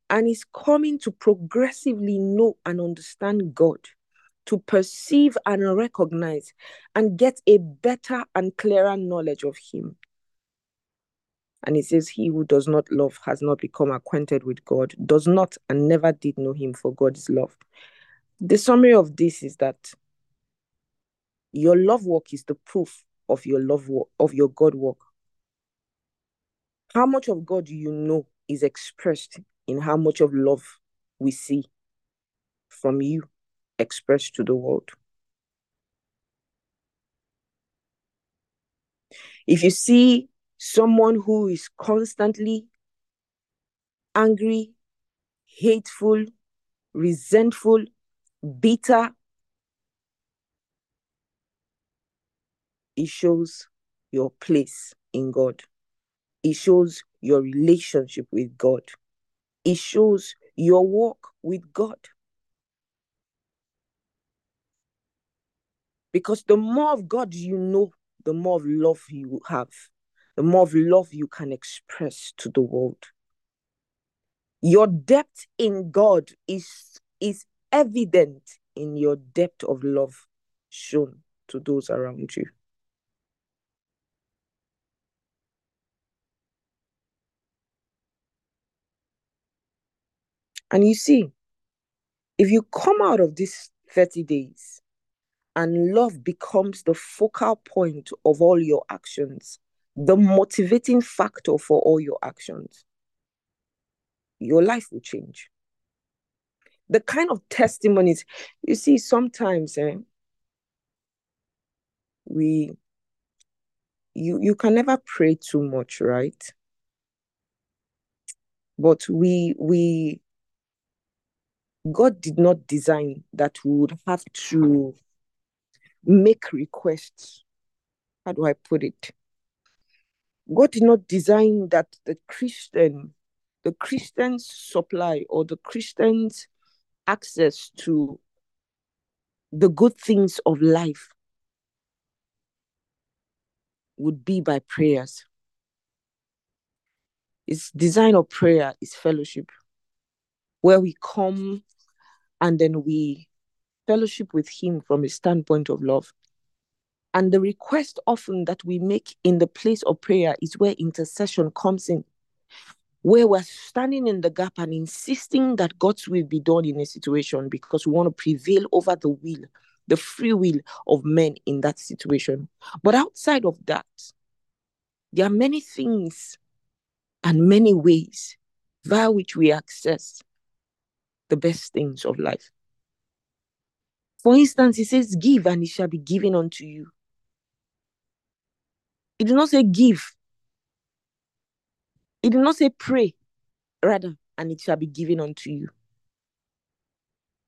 and is coming to progressively know and understand God, to perceive and recognize and get a better and clearer knowledge of him. And it says, He who does not love has not become acquainted with God, does not and never did know him, for God is love. The summary of this is that your love work is the proof of your love of your God work. How much of God do you know is expressed in how much of love we see from you expressed to the world. If you see someone who is constantly angry, hateful, resentful, bitter, it shows your place in God. It shows your relationship with God. It shows your walk with God. Because the more of God you know, the more of love you have, the more of love you can express to the world. Your depth in God is, is evident in your depth of love shown to those around you. And you see, if you come out of these 30 days and love becomes the focal point of all your actions, the motivating factor for all your actions, your life will change. The kind of testimonies you see sometimes eh, we you you can never pray too much, right? But we we God did not design that we would have to make requests. How do I put it? God did not design that the Christian, the Christian's supply or the Christian's access to the good things of life would be by prayers. Its design of prayer is fellowship, where we come and then we fellowship with Him from a standpoint of love. And the request often that we make in the place of prayer is where intercession comes in, where we're standing in the gap and insisting that God's will be done in a situation because we want to prevail over the will, the free will of men in that situation. But outside of that, there are many things and many ways via which we access the best things of life. For instance, he says, Give and it shall be given unto you. It did not say give. It did not say pray, rather, and it shall be given unto you.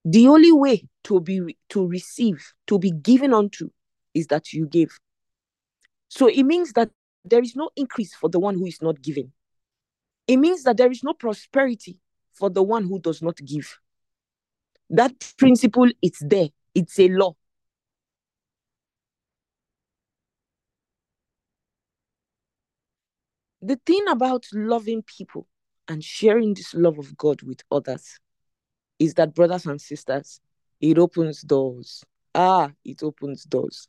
The only way to be to receive, to be given unto, is that you give. So it means that there is no increase for the one who is not giving. It means that there is no prosperity for the one who does not give. That principle is there, it's a law. The thing about loving people and sharing this love of God with others is that, brothers and sisters, it opens doors. Ah, it opens doors.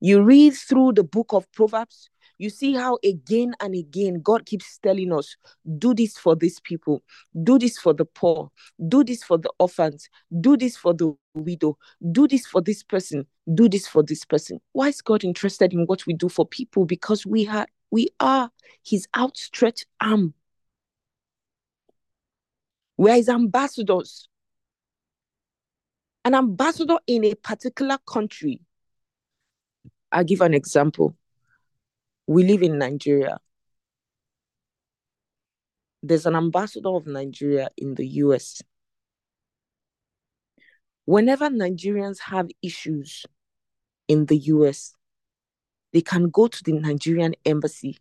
You read through the book of Proverbs, you see how again and again God keeps telling us, do this for these people, do this for the poor, do this for the orphans, do this for the widow, do this for this person, do this for this person. Why is God interested in what we do for people? Because we are we are his outstretched arm. We are his ambassadors. An ambassador in a particular country. I'll give an example. We live in Nigeria. There's an ambassador of Nigeria in the US. Whenever Nigerians have issues in the US, they can go to the Nigerian embassy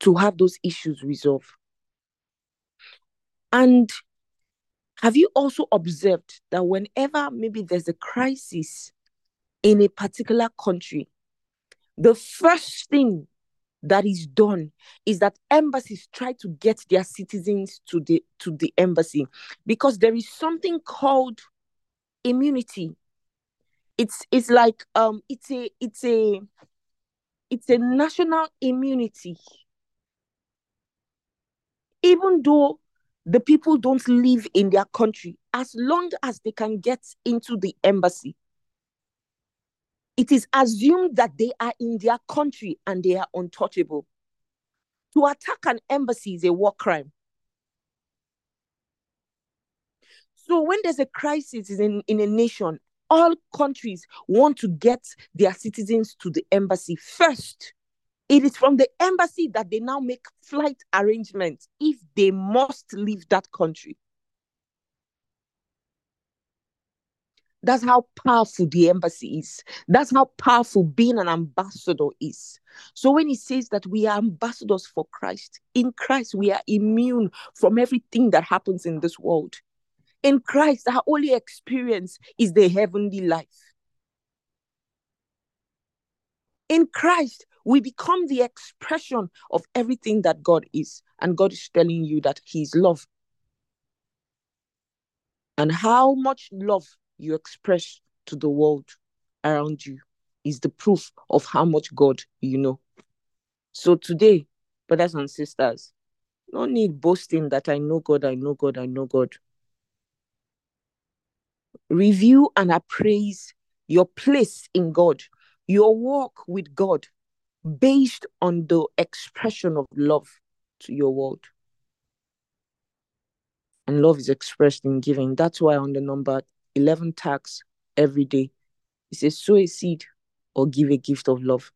to have those issues resolved. And have you also observed that whenever maybe there's a crisis in a particular country, the first thing that is done is that embassies try to get their citizens to the to the embassy? Because there is something called immunity. It's it's like um it's a it's a it's a national immunity. Even though the people don't live in their country as long as they can get into the embassy. It is assumed that they are in their country and they are untouchable. To attack an embassy is a war crime. So when there's a crisis in, in a nation all countries want to get their citizens to the embassy first. It is from the embassy that they now make flight arrangements if they must leave that country. That's how powerful the embassy is. That's how powerful being an ambassador is. So when he says that we are ambassadors for Christ, in Christ we are immune from everything that happens in this world. In Christ, our only experience is the heavenly life. In Christ, we become the expression of everything that God is. And God is telling you that He is love. And how much love you express to the world around you is the proof of how much God you know. So today, brothers and sisters, no need boasting that I know God, I know God, I know God. Review and appraise your place in God, your walk with God, based on the expression of love to your world. And love is expressed in giving. That's why on the number 11 tax every day, it says, sow a seed or give a gift of love.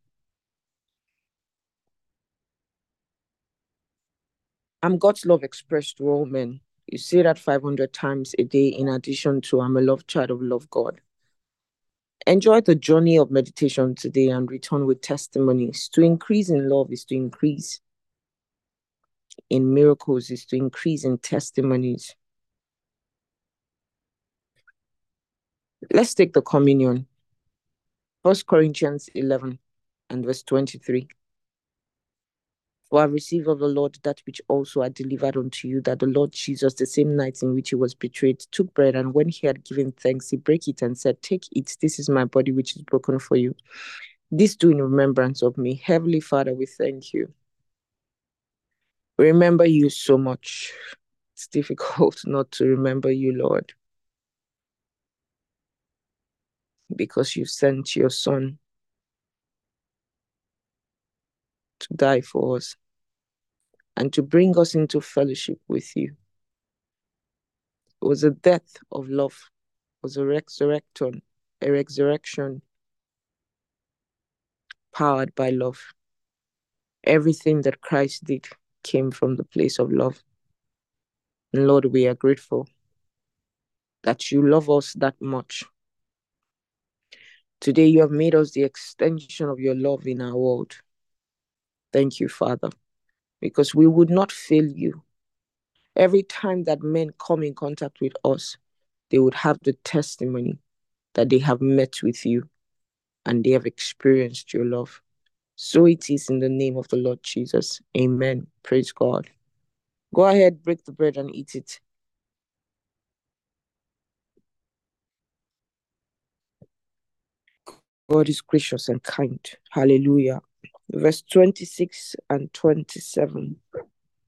I'm God's love expressed to all men. You say that 500 times a day, in addition to I'm a love child of love God. Enjoy the journey of meditation today and return with testimonies. To increase in love is to increase in miracles, is to increase in testimonies. Let's take the communion. First Corinthians 11 and verse 23. For I received of the Lord that which also I delivered unto you, that the Lord Jesus, the same night in which he was betrayed, took bread, and when he had given thanks, he brake it and said, Take it, this is my body which is broken for you. This do in remembrance of me. Heavenly Father, we thank you. We remember you so much. It's difficult not to remember you, Lord. Because you sent your son to die for us and to bring us into fellowship with you. It was a death of love, it was a resurrection, a resurrection powered by love. Everything that Christ did came from the place of love. And Lord, we are grateful that you love us that much. Today, you have made us the extension of your love in our world. Thank you, Father, because we would not fail you. Every time that men come in contact with us, they would have the testimony that they have met with you and they have experienced your love. So it is in the name of the Lord Jesus. Amen. Praise God. Go ahead, break the bread and eat it. God is gracious and kind. Hallelujah. Verse 26 and 27,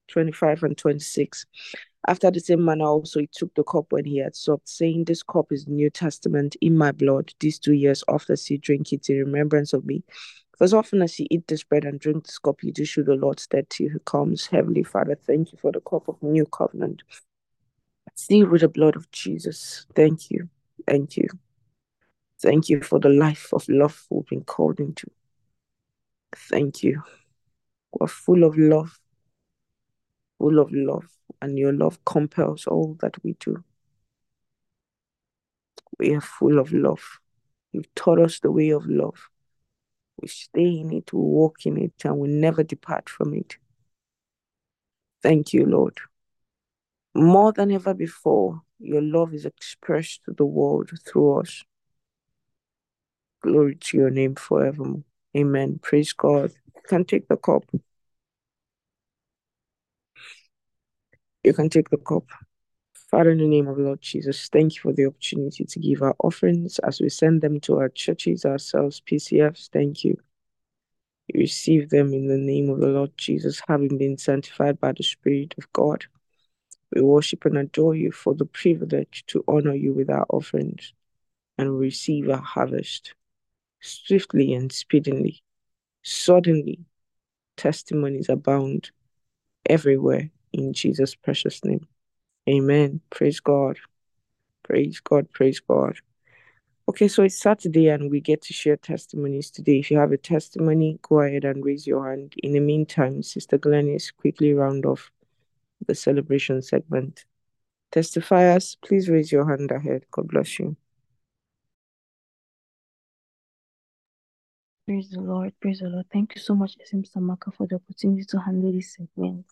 25 and 26. After the same manner also he took the cup when he had supped, saying, This cup is the New Testament in my blood. These two years after you drink it in remembrance of me. For as often as you eat this bread and drink this cup, you do show the Lord that till he comes. Heavenly Father, thank you for the cup of new covenant. Sealed with the blood of Jesus. Thank you. Thank you. Thank you for the life of love we've been called into. Thank you. We're full of love, full of love, and your love compels all that we do. We are full of love. You've taught us the way of love. We stay in it, we walk in it, and we never depart from it. Thank you, Lord. More than ever before, your love is expressed to the world through us. Glory to your name forevermore. Amen. Praise God. You can take the cup. You can take the cup. Father, in the name of Lord Jesus, thank you for the opportunity to give our offerings as we send them to our churches, ourselves, PCFs. Thank you. You receive them in the name of the Lord Jesus, having been sanctified by the Spirit of God. We worship and adore you for the privilege to honor you with our offerings and receive our harvest swiftly and speedily. Suddenly, testimonies abound everywhere in Jesus' precious name. Amen. Praise God. Praise God. Praise God. Okay, so it's Saturday and we get to share testimonies today. If you have a testimony, go ahead and raise your hand. In the meantime, Sister Glennis quickly round off the celebration segment. Testifiers, please raise your hand ahead. God bless you. Praise the Lord. Praise the Lord. Thank you so much, SM Samaka, for the opportunity to handle this segment.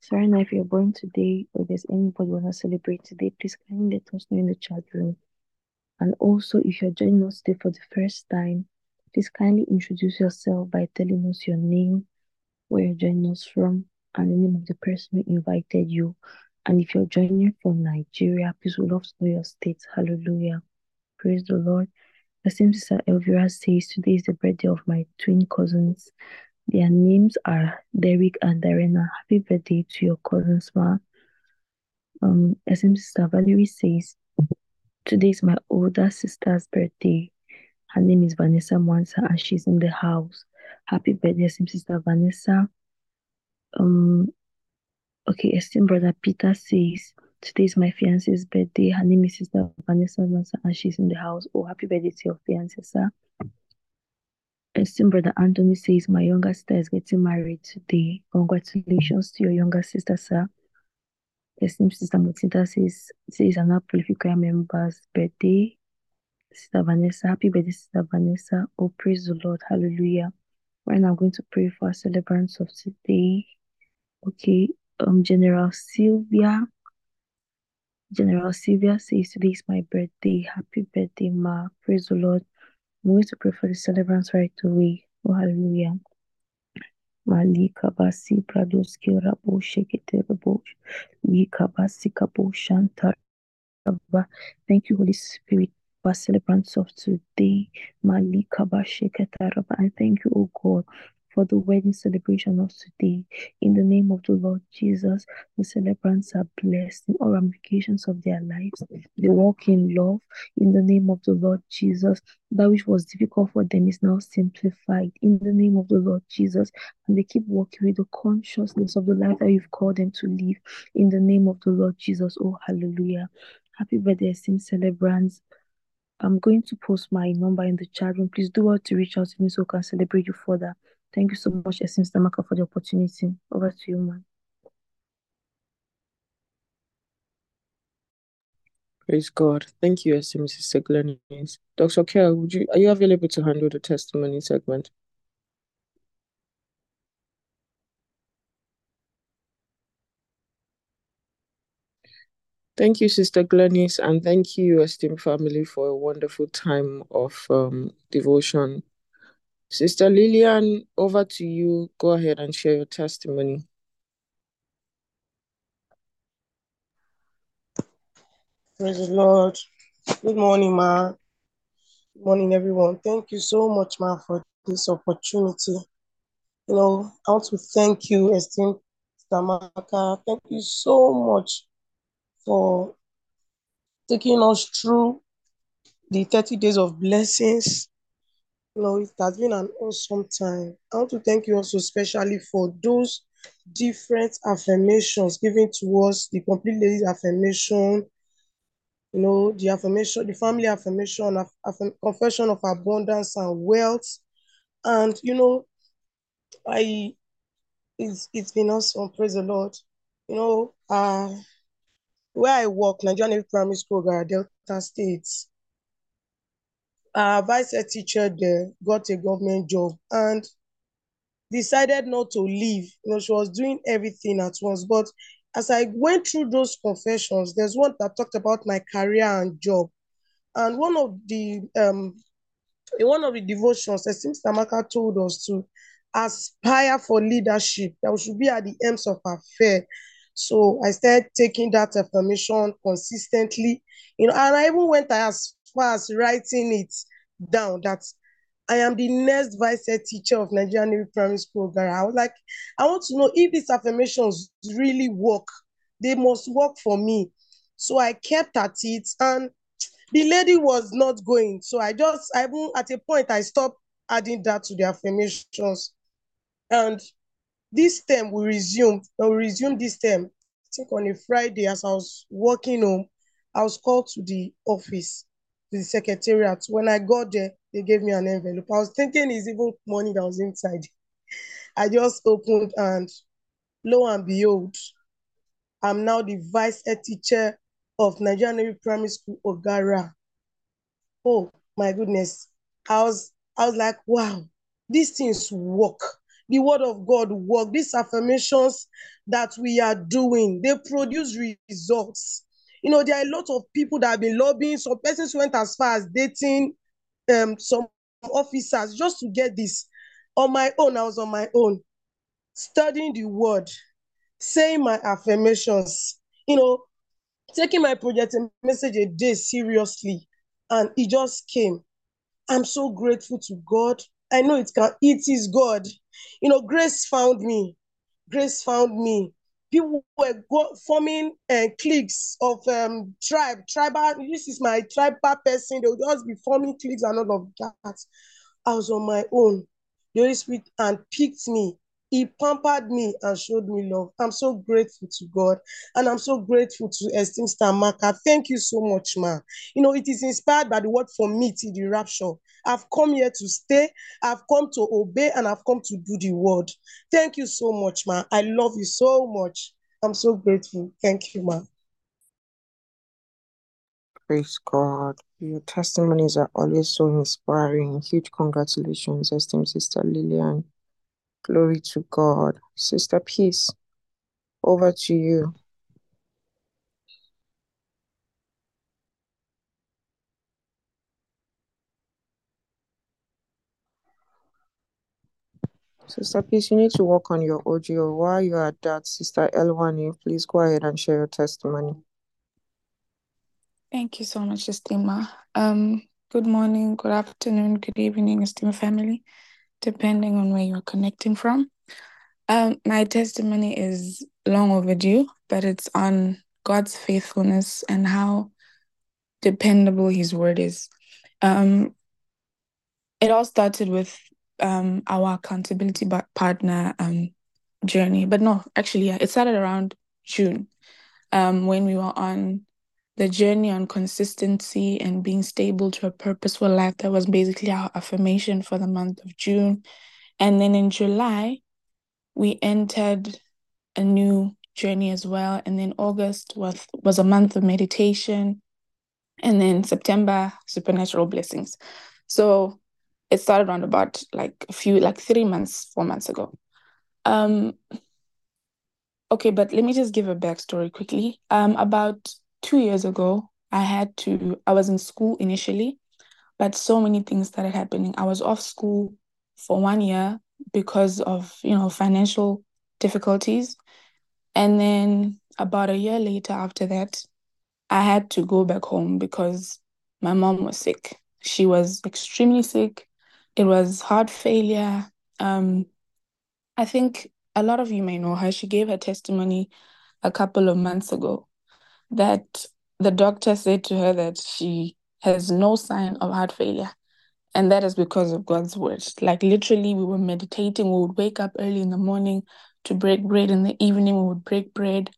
Sorry now if you're born today or there's anybody want to celebrate today, please kindly let us know in the chat room. And also, if you're joining us today for the first time, please kindly introduce yourself by telling us your name, where you're joining us from, and the name of the person who invited you. And if you're joining from Nigeria, please would love to know your state. Hallelujah. Praise the Lord. Same sister Elvira says today is the birthday of my twin cousins. Their names are Derek and Darena. Happy birthday to your cousins, ma. Um, SM sister Valerie says today is my older sister's birthday. Her name is Vanessa Mwansa and she's in the house. Happy birthday, SM sister Vanessa. Um, okay, esteemed brother Peter says today is my fiance's birthday. Her name is Sister Vanessa Mwansa and she's in the house. Oh, happy birthday to your fiance, sir. Esteemed brother Anthony says my younger sister is getting married today. Congratulations to your younger sister, sir. Esteemed sister Mutinta says is another prolific member's birthday. Sister Vanessa, happy birthday, Sister Vanessa. Oh, praise the Lord. Hallelujah. Right now, I'm going to pray for our celebrants of today. Okay, um, General Sylvia. General Sylvia says today is my birthday. Happy birthday, Ma. Praise the Lord. I'm going to pray for the celebrants right away. Oh, hallelujah. Malika basi pradoski rabo shekete rabo. Lika basi kabo shanta. Thank you, Holy Spirit, for celebrants of today. Malika bashekete raba. And thank you, O God, for the wedding celebration of today. In the name of the Lord Jesus, the celebrants are blessed in all ramifications of their lives. They walk in love. In the name of the Lord Jesus, that which was difficult for them is now simplified. In the name of the Lord Jesus, and they keep walking with the consciousness of the life that you've called them to live. In the name of the Lord Jesus, oh hallelujah. Happy birthday, esteemed celebrants. I'm going to post my number in the chat room. Please do well to reach out to me so I can celebrate you further. Thank you so much, Essence Stamaka, for the opportunity. Over to you, man. Praise God. Thank you, Sister Glennis. Dr. Kerr, would you are you available to handle the testimony segment? Thank you, Sister Glennis, and thank you, esteemed family, for a wonderful time of um, devotion. Sister Lillian, over to you. Go ahead and share your testimony. Praise the Lord. Good morning, ma. Good morning, everyone. Thank you so much, ma, for this opportunity. You know, I want to thank you, esteemed Stamaka. Thank you so much for taking us through the 30 days of blessings. Know, it has been an awesome time. I want to thank you also especially for those different affirmations given to us, the complete ladies affirmation, you know, the affirmation, the family affirmation, aff- affirm, confession of abundance and wealth. And, you know, I, it's, it's been awesome. Praise the Lord. You know, uh, where I work, Nigerian Primary School, Delta State, our vice head teacher there got a government job and decided not to leave. You know, she was doing everything at once. But as I went through those confessions, there's one that talked about my career and job. And one of the um in one of the devotions, esteemed Tamaka told us to aspire for leadership, that we should be at the ends of our fair. So I started taking that affirmation consistently, you know, and I even went as far as writing it down that I am the next vice head teacher of Nigerian Navy Primary School. I was like, I want to know if these affirmations really work. They must work for me. So I kept at it and the lady was not going. So I just, I at a point, I stopped adding that to the affirmations. And this term we resumed, we resumed this term, I think on a Friday as I was walking home, I was called to the office, to the secretariat. When I got there, they gave me an envelope. I was thinking it's even money that was inside. I just opened and lo and behold, I'm now the vice head teacher of Nigerian Navy Primary School, Ogara. Oh my goodness. I was I was like, wow, these things work. The word of God work. These affirmations that we are doing, they produce results. You know, there are a lot of people that have been lobbying. Some persons went as far as dating um, some officers just to get this. On my own, I was on my own, studying the word, saying my affirmations, you know, taking my project and message a day seriously. And it just came. I'm so grateful to God. I know it can, it is God. You know, grace found me. Grace found me. People were go, forming uh, cliques of um, tribe, tribal. This is my tribal person. They would just be forming cliques and all of that. I was on my own. The Holy Spirit and picked me. He pampered me and showed me love. I'm so grateful to God. And I'm so grateful to esteemed Stamaka. Thank you so much, ma. You know, it is inspired by the word for me till the rapture. I've come here to stay. I've come to obey and I've come to do the word. Thank you so much, ma. I love you so much. I'm so grateful. Thank you, ma. Praise God. Your testimonies are always so inspiring. Huge congratulations, esteemed Sister Lillian. Glory to God. Sister Peace, over to you. Sister Peace, you need to work on your audio. While you're at that, Sister Elwani, please go ahead and share your testimony. Thank you so much, Estima. Um, good morning, good afternoon, good evening, Estima family, depending on where you're connecting from. Um, my testimony is long overdue, but it's on God's faithfulness and how dependable His word is. Um, it all started with um our accountability partner um journey, but no, actually, yeah, it started around June, um, when we were on the journey on consistency and being stable to a purposeful life. That was basically our affirmation for the month of June. And then in July, we entered a new journey as well. And then August was was a month of meditation, And then September, supernatural blessings. So it started around about like a few, like three months, four months ago. Um, okay, but let me just give a backstory quickly. Um, about two years ago, I had to, I was in school initially, but so many things started happening. I was off school for one year because of, you know, financial difficulties. And then about a year later after that, I had to go back home because my mom was sick. She was extremely sick. It was heart failure. Um, I think a lot of you may know her. She gave her testimony a couple of months ago that the doctor said to her that she has no sign of heart failure. And that is because of God's word. Like literally, we were meditating. We would wake up early in the morning to break bread. In the evening, we would break bread.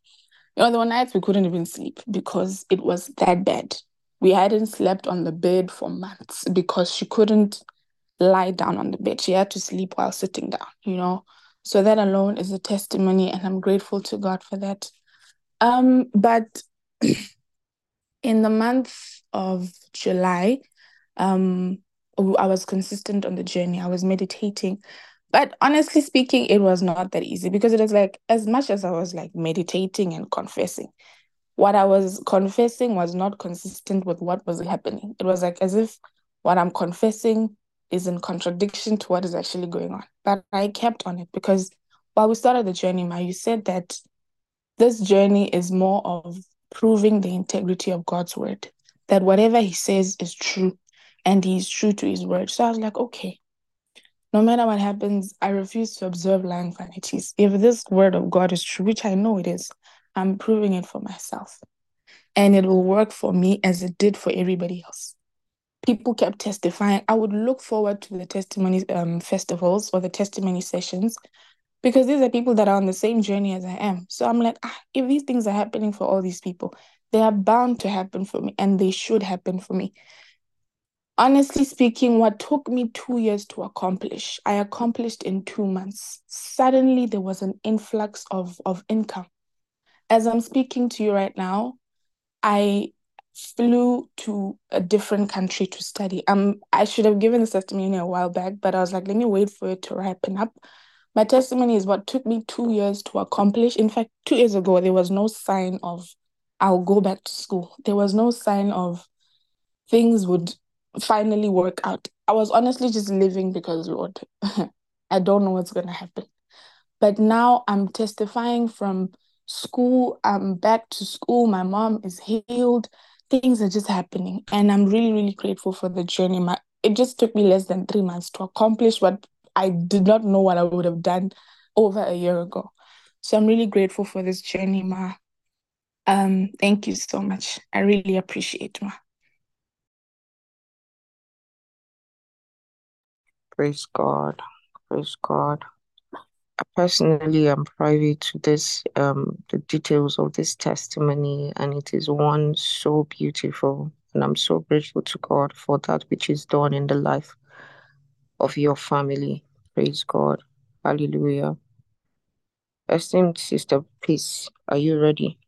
You know, there were nights we couldn't even sleep because it was that bad. We hadn't slept on the bed for months because she couldn't lie down on the bed. She had to sleep while sitting down, you know. So that alone is a testimony, and I'm grateful to God for that. Um, but in the month of July, um, I was consistent on the journey. I was meditating. But honestly speaking, it was not that easy because it was like, as much as I was like meditating and confessing, what I was confessing was not consistent with what was happening. It was like as if what I'm confessing is in contradiction to what is actually going on. But I kept on it because while we started the journey, Ma, you said that this journey is more of proving the integrity of God's word, that whatever He says is true and He is true to His word. So I was like, okay, no matter what happens, I refuse to observe lying vanities. If this word of God is true, which I know it is, I'm proving it for myself. And it will work for me as it did for everybody else. People kept testifying. I would look forward to the testimony um, festivals or the testimony sessions because these are people that are on the same journey as I am. So I'm like, ah, if these things are happening for all these people, they are bound to happen for me and they should happen for me. Honestly speaking, what took me two years to accomplish, I accomplished in two months. Suddenly, there was an influx of, of income. As I'm speaking to you right now, I flew to a different country to study. Um, I should have given this testimony a while back, but I was like, let me wait for it to ripen up. My testimony is what took me two years to accomplish. In fact, two years ago, there was no sign of I'll go back to school. There was no sign of things would finally work out. I was honestly just living because, Lord, I don't know what's going to happen. But now I'm testifying from school. I'm back to school. My mom is healed. Things are just happening. And I'm really, really grateful for the journey. My, it just took me less than three months to accomplish what I did not know what I would have done over a year ago. So I'm really grateful for this journey, Ma. Um, thank you so much. I really appreciate Ma. Praise God. Praise God. I personally, I'm privy to this, um, the details of this testimony, and it is one so beautiful. And I'm so grateful to God for that which is done in the life of your family. Praise God. Hallelujah. Esteemed Sister Peace, are you ready?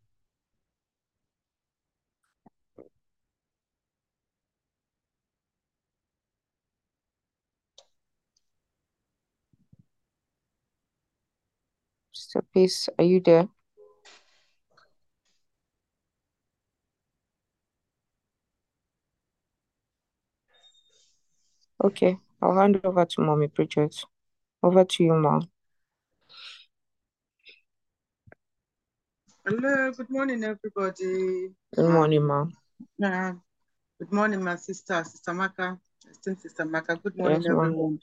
Sister Peace, are you there? Okay, I'll hand over to Mommy Bridget. Over to you, Mom. Hello, good morning, everybody. Good morning, Mom. Uh, good morning, my sister, Sister Maka. Sister Maka. Good morning, Yes, everyone.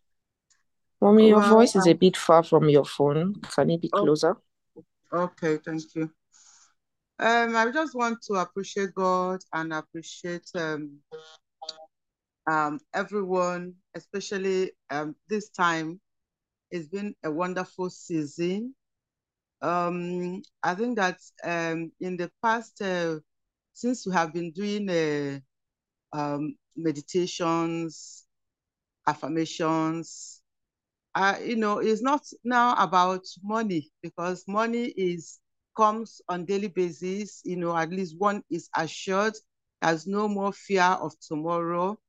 Mommy, your voice is a bit far from your phone. Can you be oh, closer? okay, thank you. Um, I just want to appreciate God and appreciate um, um, everyone, especially um, this time. It's been a wonderful season. Um, I think that um, in the past, uh, since we have been doing uh, um, meditations, affirmations, uh, you know, it's not now about money because money is comes on daily basis. You know, at least one is assured There's no more fear of tomorrow.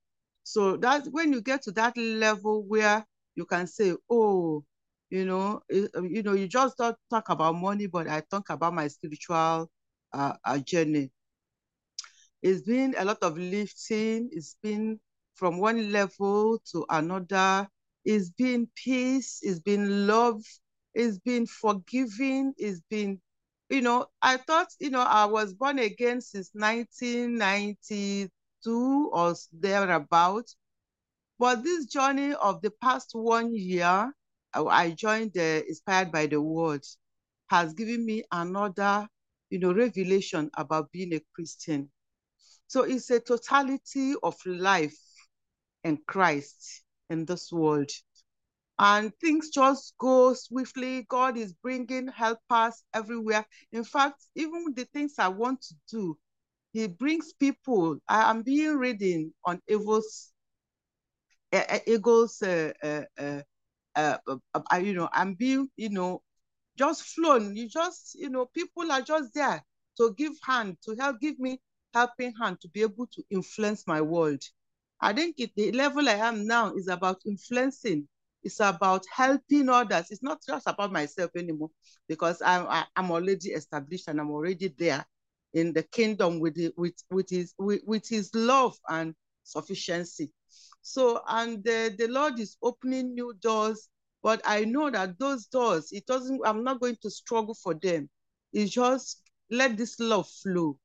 So that's when you get to that level where you can say, oh, you know, it, you know, you just don't talk about money, but I talk about my spiritual uh, uh, journey. It's been a lot of lifting. It's been from one level to another. It's been peace. It's been love. It's been forgiving. It's been, you know, I thought, you know, I was born again since 1992 or thereabout. But this journey of the past one year, I joined the Inspired by the Word, has given me another, you know, revelation about being a Christian. So it's a totality of life and Christ in this world. And things just go swiftly. God is bringing helpers everywhere. In fact, even the things I want to do, He brings people. I am being reading on Eagles, uh, Eagles, uh, uh, uh, you know, I'm being, you know, just flown. You just, you know, people are just there to give hand, to help give me helping hand to be able to influence my world. I think it, the level I am now is about influencing. It's about helping others. It's not just about myself anymore because I'm I, am i am already established and I'm already there in the kingdom with the, with with his with, with his love and sufficiency. So and the, the Lord is opening new doors, but I know that those doors, it doesn't. I'm not going to struggle for them. It's just let this love flow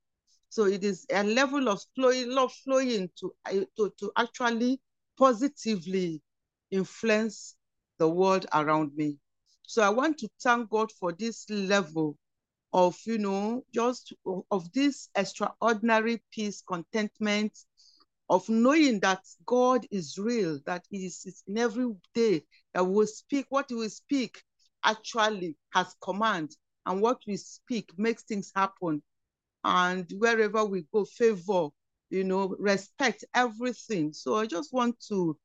so it is a level of flowing, love flowing to, to, to actually positively influence the world around me. So I want to thank God for this level of, you know, just of this extraordinary peace, contentment, of knowing that God is real, that He is in every day that we speak, what we speak actually has command, and what we speak makes things happen and wherever we go, favor, you know, respect everything. So I just want to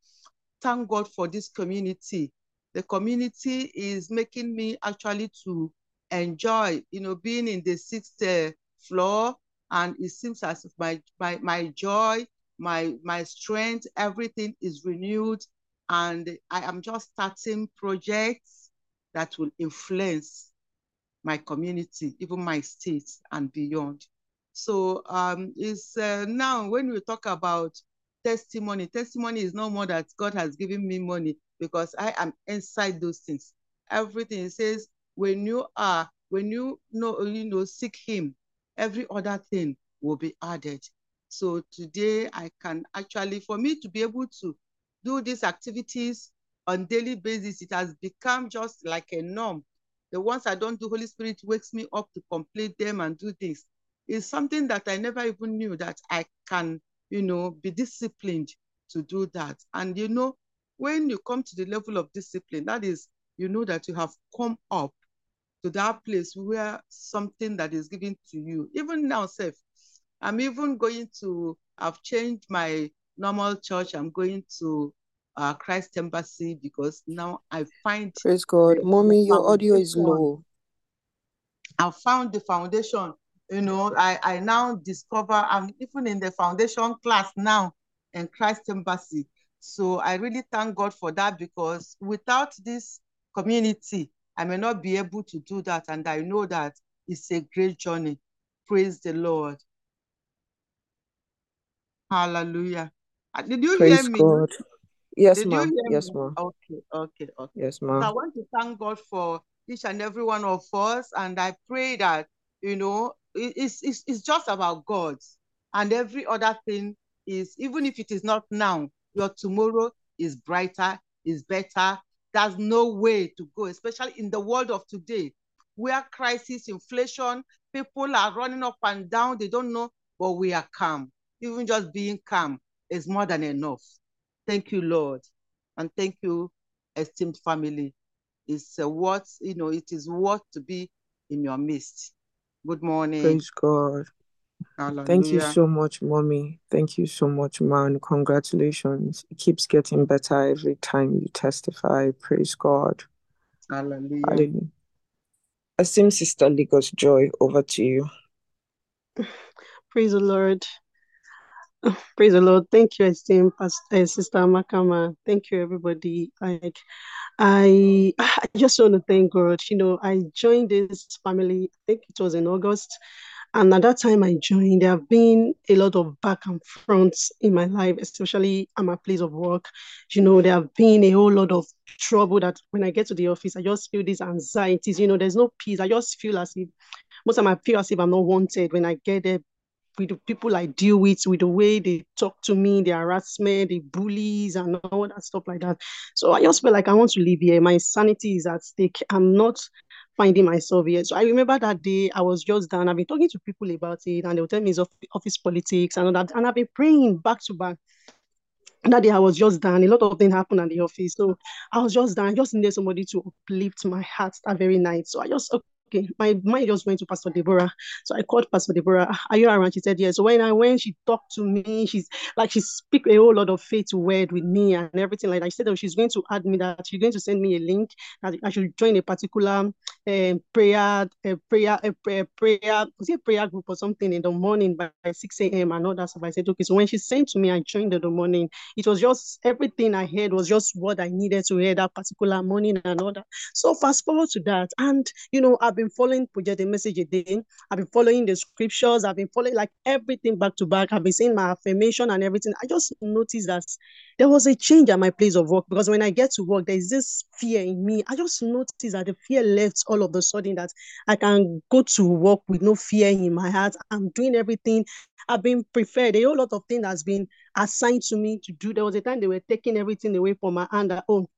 thank God for this community. The community is making me actually to enjoy, you know, being in the sixth uh, floor. And it seems as if my, my, my joy, my, my strength, everything is renewed. And I am just starting projects that will influence my community, even my state and beyond. So um, it's uh, now when we talk about testimony, testimony is no more that God has given me money because I am inside those things. Everything it says when you are, when you know, you know, seek Him, every other thing will be added. So today I can actually, for me to be able to do these activities on daily basis, it has become just like a norm the ones I don't do, Holy Spirit wakes me up to complete them and do this. It's something that I never even knew that I can, you know, be disciplined to do that. And you know, when you come to the level of discipline, that is, you know that you have come up to that place where something that is given to you. Even now, Seth, I'm even going to, I've changed my normal church. I'm going to uh, Christ Embassy because now I find Praise God. Mommy, your audio is low. I found the foundation. You know, I, I now discover I'm even in the foundation class now in Christ Embassy. So I really thank God for that because without this community, I may not be able to do that. And I know that it's a great journey. Praise the Lord. Hallelujah. Uh, did you Praise hear me? God. Yes, ma'am. Yes, ma'am. Okay, okay, okay. Yes, So. I want to thank God for each and every one of us. And I pray that, you know, it's, it's, it's just about God. And every other thing is, even if it is not now, your tomorrow is brighter, is better. There's no way to go, especially in the world of today, where crisis, inflation, people are running up and down. They don't know, but we are calm. Even just being calm is more than enough. Thank you, Lord. And thank you, esteemed family. It's uh, what, you know, it is worth to be in your midst. Good morning. Praise God. Thank you so much, mommy. Thank you so much, man. Congratulations. It keeps getting better every time you testify. Praise God. Hallelujah. Hallelujah. Esteemed Sister Lagos Joy, over to you. Praise the Lord. Praise the Lord. Thank you, esteemed Pastor, uh, Sister Makama. Thank you, everybody. Like, I, I just want to thank God. You know, I joined this family. I think it was in August, and at that time I joined. There have been a lot of back and fronts in my life, especially at my place of work. You know, there have been a whole lot of trouble that when I get to the office, I just feel these anxieties. You know, there's no peace. I just feel as if most of my feel as if I'm not wanted when I get there with the people I deal with, with the way they talk to me, the harassment, the bullies, and all that stuff like that. So I just feel like I want to live here. My sanity is at stake. I'm not finding myself here. So I remember that day I was just down. I've been talking to people about it, and they'll tell me it's office politics and all that. And I've been praying back to back that day I was just down. A lot of things happened at the office. So I was just down. I just needed somebody to uplift my heart that very night. So I just okay, my mind just went to Pastor Deborah. So I called Pastor Deborah, ah, are you around? She said, yes. So when I went, she talked to me. She's like, she speak a whole lot of faith word with me and everything like that. She said, oh, she's going to add me that she's going to send me a link that I should join a particular uh, prayer, a prayer, eh, a prayer, prayer, was it prayer group or something in the morning by 6 a.m. and all that stuff. I said, okay. So when she sent to me, I joined in the morning. It was just everything I heard was just what I needed to hear that particular morning and all that. So fast forward to that. And you know, I've been following Project Message a day. I've been following the scriptures. I've been following like everything back to back. I've been saying my affirmation and everything. I just noticed that there was a change at my place of work because when I get to work, there's this fear in me. I just noticed that the fear left all of a sudden that I can go to work with no fear in my heart. I'm doing everything. I've been prepared. A whole lot of things has been assigned to me to do. There was a time they were taking everything away from my hand. That, oh,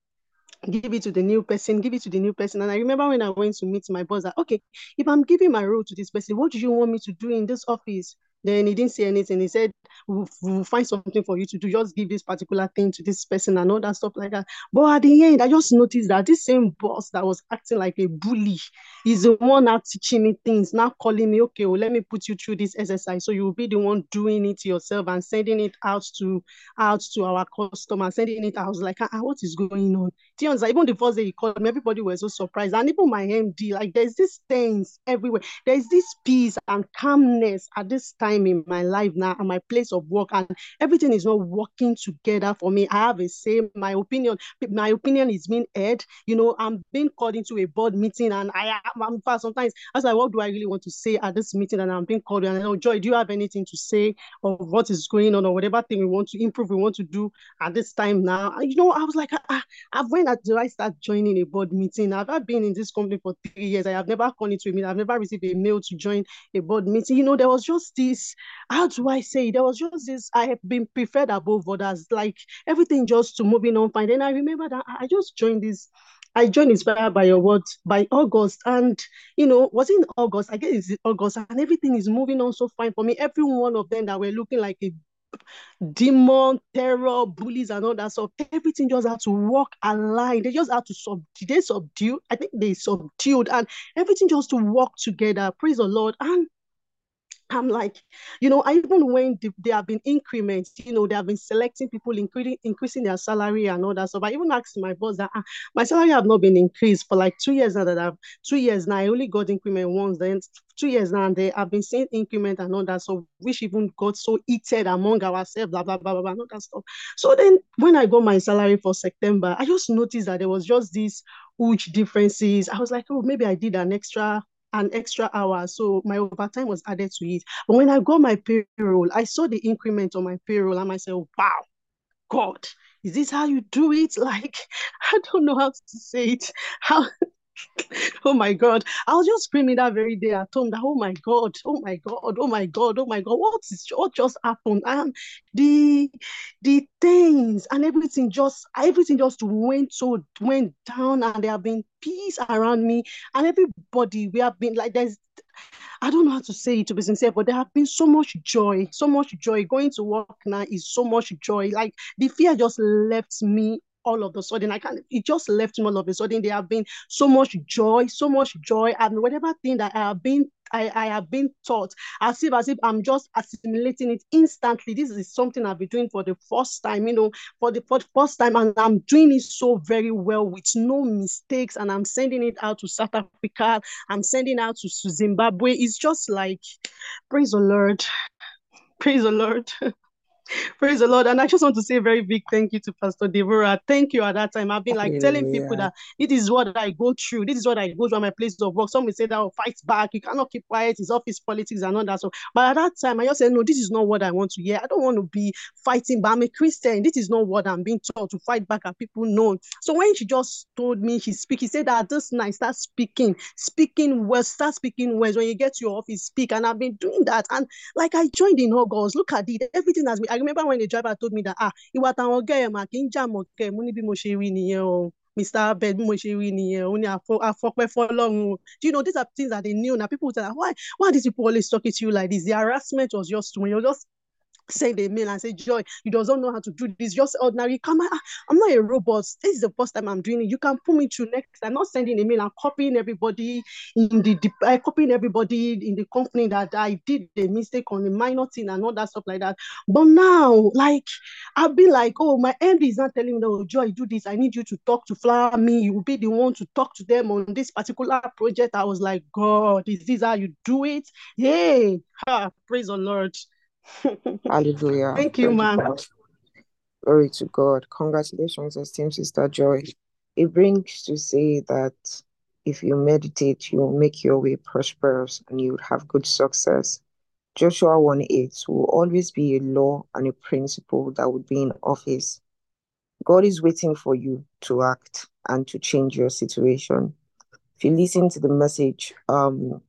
give it to the new person, give it to the new person. And I remember when I went to meet my boss that, okay, if I'm giving my role to this person, what do you want me to do in this office? Then he didn't say anything. He said, we'll, we'll, find something for you to do. Just give this particular thing to this person and all that stuff like that. But at the end, I just noticed that this same boss that was acting like a bully is the one now teaching me things, now calling me, okay, well, let me put you through this exercise. So you'll be the one doing it yourself and sending it out to out to our customer, sending it. I was like, ah, what is going on? Even the first day he called me, everybody was so surprised. And even my MD, like there's this things everywhere. There's this peace and calmness at this time time in my life now and my place of work and everything is not working together for me. I have a say, my opinion, my opinion is being heard. You know, I'm being called into a board meeting and I am sometimes I was like, what do I really want to say at this meeting? And I'm being called and I know, Joy, do you have anything to say of what is going on or whatever thing we want to improve, we want to do at this time now? And, you know, I was like, ah, ah, I, I've when do I start joining a board meeting? I've, I've been in this company for three years. I have never gone into a meeting. I've never received a mail to join a board meeting. You know, there was just this this how do I say there was just this I have been preferred above others like everything just to moving on fine then I remember that I just joined this I joined Inspired by Your Word by August. And, you know, was in August, I guess it's August, and everything is moving on so fine for me. Every one of them that were looking like a demon, terror, bullies, and all that stuff, everything just had to walk aligned. They just had to subdue, they subdue, I think they subdued, and everything just to walk together. Praise the Lord. And I'm like, you know, even when they have been increments, you know, they have been selecting people, increasing increasing their salary and all that stuff. I even asked my boss that ah, my salary have not been increased for like two years now. That I've two years now, I only got increment once. Then two years now, and they have been seeing increment and all that. So which even got so heated among ourselves, blah blah blah blah blah, all that stuff. So then when I got my salary for September, I just noticed that there was just these huge differences. I was like, oh, maybe I did an extra an extra hour. So my overtime was added to it. But when I got my payroll, I saw the increment on my payroll and I said, wow, God, is this how you do it? Like, I don't know how to say it. How oh my God. I was just screaming that very day at home that, oh my God, oh my God, oh my God, oh my God, what is what just happened? And the the things and everything just everything just went so went down and there have been peace around me and everybody we have been like there's I don't know how to say it to be sincere, but there have been so much joy, so much joy. Going to work now is so much joy. Like the fear just left me all of a sudden. I can't, it just left me all of a sudden. There have been so much joy, so much joy, and whatever thing that I have been I, I have been taught as if as if I'm just assimilating it instantly. This is something I've been doing for the first time, you know, for the, for the first time, and I'm doing it so very well with no mistakes, and I'm sending it out to South Africa. I'm sending out to, to Zimbabwe. It's just like, praise the Lord, praise the Lord. Praise the Lord. And I just want to say a very big thank you to Pastor Deborah. Thank you at that time. I've been like telling people that this is what I go through. This is what I go through at my place of work. Some will say that oh, fight back. You cannot keep quiet. It's office politics and all that. So, but at that time, I just said, no, this is not what I want to hear. I don't want to be fighting, but I'm a Christian. This is not what I'm being taught to fight back at people know. So when she just told me she speak, he said that this night start speaking, speaking words, start speaking words. When you get to your office, speak. And I've been doing that. And like I joined in August. Look at it. Everything has been. I remember when the driver told me that ah, ìwà táwọn ọ̀gá ẹ̀ mà kì í jà mọ́ kẹ́ mo ní bí mo ṣe rí nìyẹn o. Mr. Abed, bí mo ṣe rí nìyẹn o ní àfọ- àfọpẹ́ fọ́lọ́run. Do you know these are things that they knew now? People say, why, why these people always talking to you like this? The harassment was just when you're just send a mail and say, Joy, you doesn't know how to do this, just ordinary. Come on, ah, I'm not a robot. This is the first time I'm doing it. You can put me through next. I'm not sending a mail. I'm copying everybody in the uh, copying everybody in the company that I did a mistake on the minor thing and all that stuff like that. But now, like, I've been like, oh, my MD is not telling me, oh, Joy, do this. I need you to talk to Flower Me. You will be the one to talk to them on this particular project. I was like, God, is this how you do it? Hey, ha, praise the Lord. Hallelujah. Thank you, man. Glory to God. Congratulations, esteemed sister Joy. It brings to say that if you meditate, you will make your way prosperous and you will have good success. Joshua 1 8 will always be a law and a principle that would be in office. God is waiting for you to act and to change your situation. If you listen to the message, um,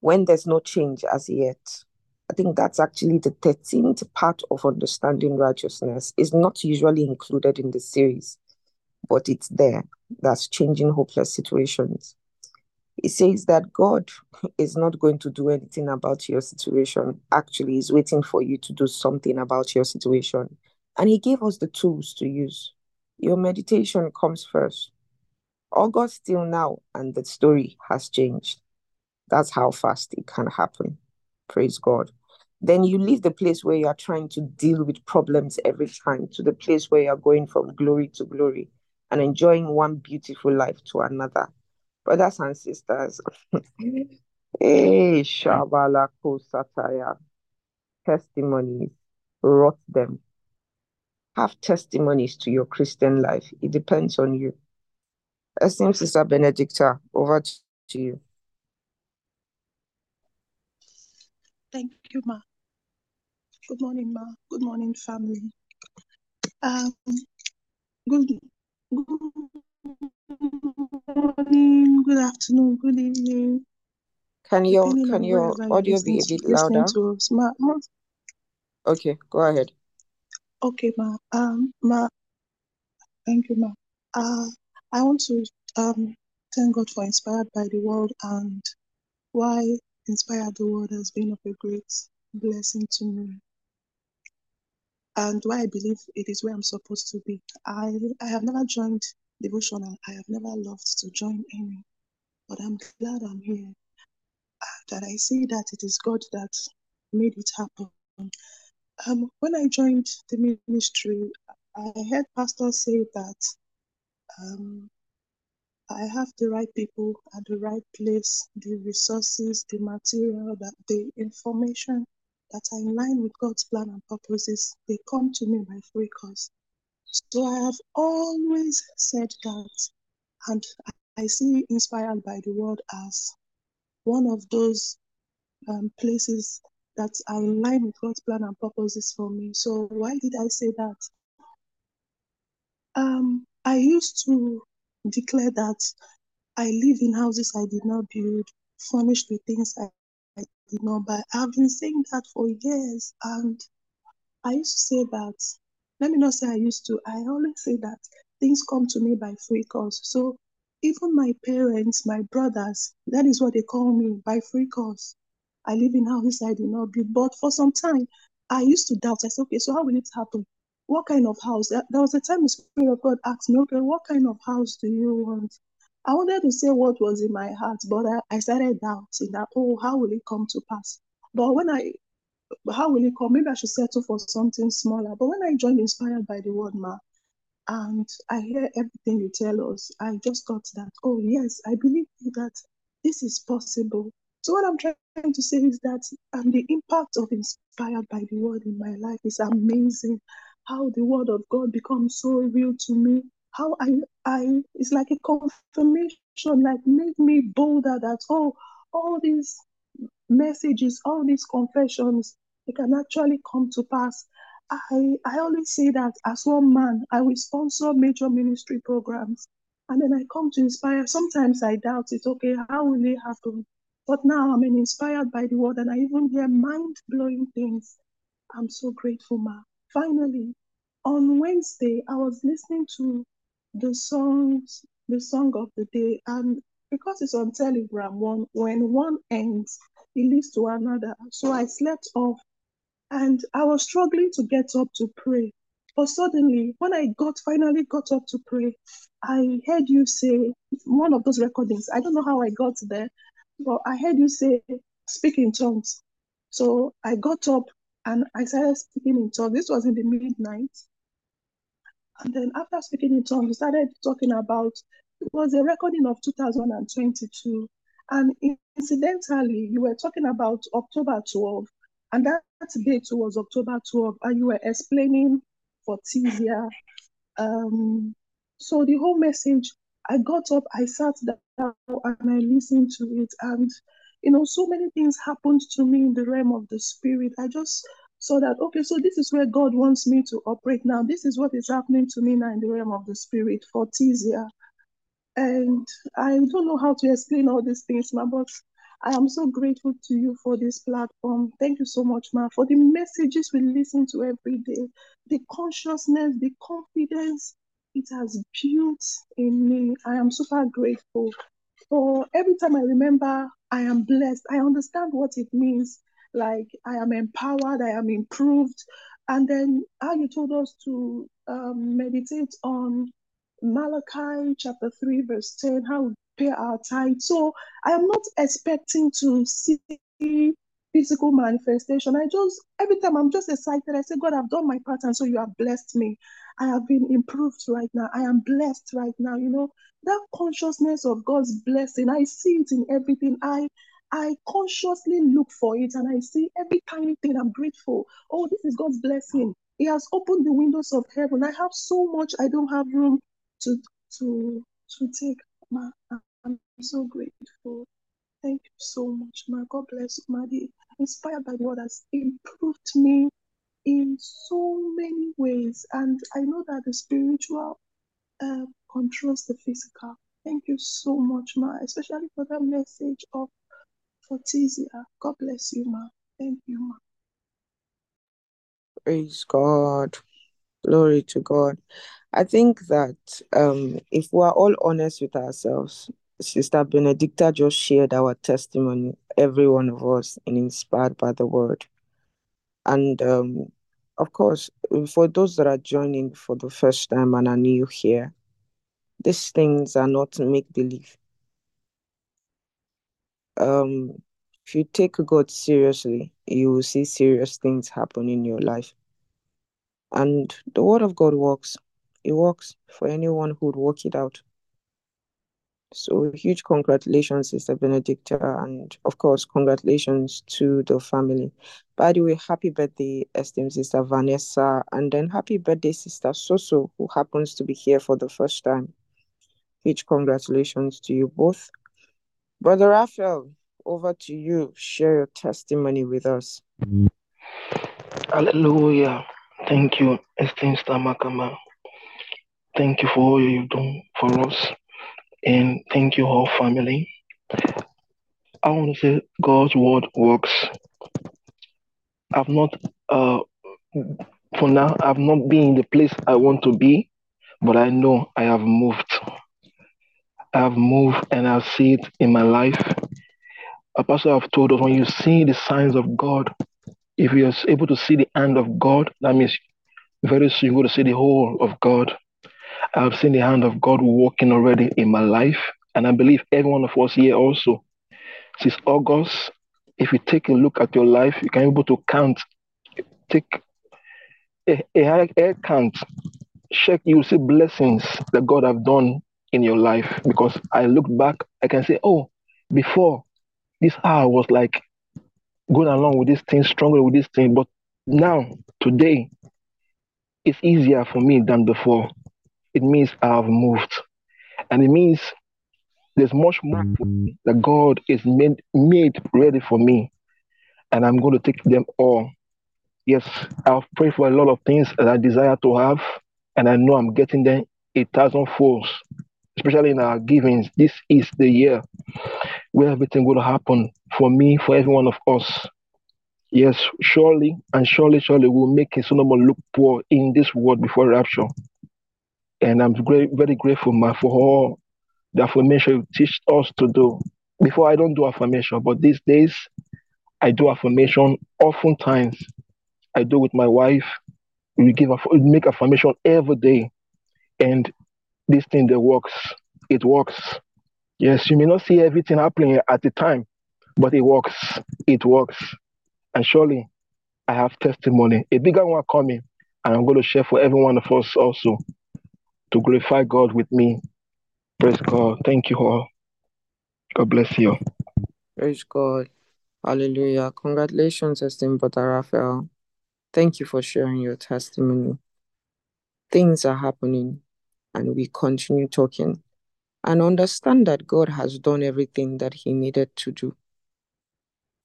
when there's no change as yet, I think that's actually the 13th part of understanding righteousness. Is not usually included in the series, but it's there. That's changing hopeless situations. It says that God is not going to do anything about your situation. Actually, He's waiting for you to do something about your situation. And He gave us the tools to use. Your meditation comes first. August till now, and the story has changed. That's how fast it can happen. Praise God. Then you leave the place where you are trying to deal with problems every time to the place where you are going from glory to glory and enjoying one beautiful life to another. Brothers and sisters, eh, hey, Shabalako Sataya, testimonies, wrote them. Have testimonies to your Christian life. It depends on you. Esteemed Sister Benedicta, over to you. Thank you, Ma. Good morning, Ma. Good morning, family. Um, good, good morning, good afternoon, good evening, Can your depending can your audio be a bit louder? Ma, ma, Okay, go ahead. okay, Ma. Um, Ma, thank you, Ma. Uh, I want to um thank God for Inspired by the Word and why Inspired the World has been of a great blessing to me. and why I believe it is where I'm supposed to be. I I have never joined devotional. I have never loved to join any, but I'm glad I'm here. That I see that it is God that made it happen. Um, when I joined the ministry, I heard pastors say that um, I have the right people at the right place, the resources, the material, that the information that are in line with God's plan and purposes. They come to me by free cause. So I have always said that, and I see inspired by the word as one of those um, places that are in line with God's plan and purposes for me. So why did I say that? Um, I used to declare that I live in houses I did not build, furnished with things I, I did not buy. I've been saying that for years, and I used to say that. Let me not say I used to. I always say that things come to me by free course. So even my parents, my brothers, that is what they call me by free course. I live in houses I did not build. But for some time, I used to doubt. I said, okay, so how will it happen? What kind of house? There was a time the Spirit of God asked me, okay, what kind of house do you want? I wanted to say what was in my heart, but I, I started doubting that, oh, how will it come to pass? But when I how will it come? Maybe I should settle for something smaller. But when I joined Inspired by the Word, Ma, and I hear everything you tell us, I just got that, oh, yes, I believe that this is possible. So what I'm trying to say is that um, the impact of inspired by the word in my life. is amazing how the word of God becomes so real to me. How I, I, it's like a confirmation, like make me bolder that oh, all these messages, all these confessions, they can actually come to pass. I, I always say that as one man, I will sponsor major ministry programs. And then I come to inspire. Sometimes I doubt it. Okay, how will it happen? But now I'm inspired by the word and I even hear mind blowing things. I'm so grateful, Ma. Finally, on Wednesday, I was listening to the songs, the song of the day, and because it's on Telegram, one when one ends, it leads to another. So I slept off and I was struggling to get up to pray. But suddenly, when I got finally got up to pray, I heard you say one of those recordings. I don't know how I got there, but I heard you say, speak in tongues. So I got up and I started speaking in tongues. This was in the midnight. And then after speaking in tongues, we started talking about it was a recording of 2022. And incidentally, you were talking about October 12, and that date was October 12, and you were explaining for Tizia. Um, so the whole message, I got up, I sat down, and I listened to it. And, you know, so many things happened to me in the realm of the spirit. I just saw that, okay, so this is where God wants me to operate now. This is what is happening to me now in the realm of the spirit for Tizia. And I don't know how to explain all these things, ma, but I am so grateful to you for this platform. Thank you so much, ma, for the messages we listen to every day, the consciousness, the confidence it has built in me. I am super grateful. For every time I remember I am blessed, I understand what it means. Like I am empowered, I am improved. And then how you told us to um, meditate on Malachi chapter 3, verse 10, how we pay our tithe. So I am not expecting to see physical manifestation. I just, every time I'm just excited, I say, God, I've done my part, and so you have blessed me. I have been improved right now. I am blessed right now. You know, that consciousness of God's blessing, I see it in everything. I I consciously look for it and I see every tiny thing. I'm grateful. Oh, this is God's blessing. He has opened the windows of heaven. I have so much I don't have room to to to take. Ma, I'm so grateful. Thank you so much, ma. God bless you, ma. Inspired by the has improved me in so many ways, and I know that the spiritual uh, controls the physical. Thank you so much, ma, especially for that message of Fortizia. God bless you, ma. Thank you, ma. Praise God. Glory to God. I think that um, if we are all honest with ourselves, Sister Benedicta just shared our testimony, every one of us, and inspired by the word. And um, of course, for those that are joining for the first time and are new here, these things are not make believe. Um, if you take God seriously, you will see serious things happen in your life. And the word of God works. It works for anyone who would work it out. So huge congratulations, Sister Benedicta, and of course, congratulations to the family. By the way, happy birthday, esteemed Sister Vanessa, and then happy birthday, Sister Soso, who happens to be here for the first time. Huge congratulations to you both. Brother Raphael, over to you. Share your testimony with us. Hallelujah. Thank you, esteemed Stamakama. Thank you for all you've done for us. And thank you, whole family. I want to say God's word works. I've not, uh, for now, I've not been in the place I want to be, but I know I have moved. I have moved and I see it in my life. A pastor have told us when you see the signs of God, if you're able to see the hand of God, that means very soon you're going to see the whole of God. I've seen the hand of God working already in my life, and I believe every one of us here also. Since August, if you take a look at your life, you can be able to count, take a, a, count, check, you see blessings that God have done in your life. Because I look back, I can say, oh, before this hour was like going along with this thing, struggling with this thing. But now, today, it's easier for me than before. It means I have moved. And it means there's much more that God is made, made ready for me. And I'm going to take them all. Yes, I've prayed for a lot of things that I desire to have. And I know I'm getting them a thousand folds, especially in our givings. This is the year where everything will happen for me, for every one of us. Yes, surely and surely, surely we'll make a Solomon look poor in this world before rapture. And I'm great, very grateful, ma, for all the affirmation you teach us to do. Before I don't do affirmation, but these days I do affirmation oftentimes. I do with my wife. We give we make affirmation every day. And this thing that works, it works. Yes, you may not see everything happening at the time, but it works. It works. And surely I have testimony, a bigger one coming, and I'm going to share for every one of us also to glorify God with me. Praise God. Thank you all. God bless you. Praise God. Hallelujah. Congratulations, esteemed Brother Raphael. Thank you for sharing your testimony. Things are happening, and we continue talking and understand that God has done everything that He needed to do.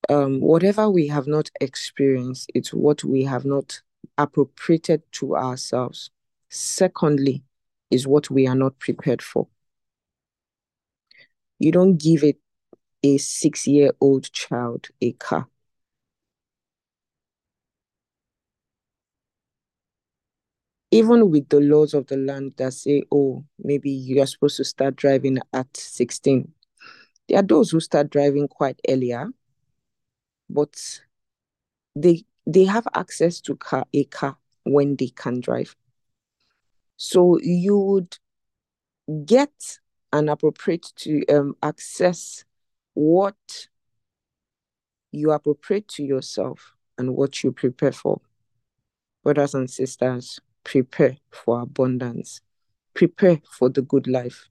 Um, whatever we have not experienced, it's what we have not appropriated to ourselves. Secondly, is what we are not prepared for. You don't give it a six year old child a car. Even with the laws of the land that say, oh, maybe you are supposed to start driving at 16, there are those who start driving quite earlier, but they they have access to car a car when they can drive. So you would get and appropriate to um, access what you appropriate to yourself and what you prepare for. Brothers and sisters, prepare for abundance, prepare for the good life,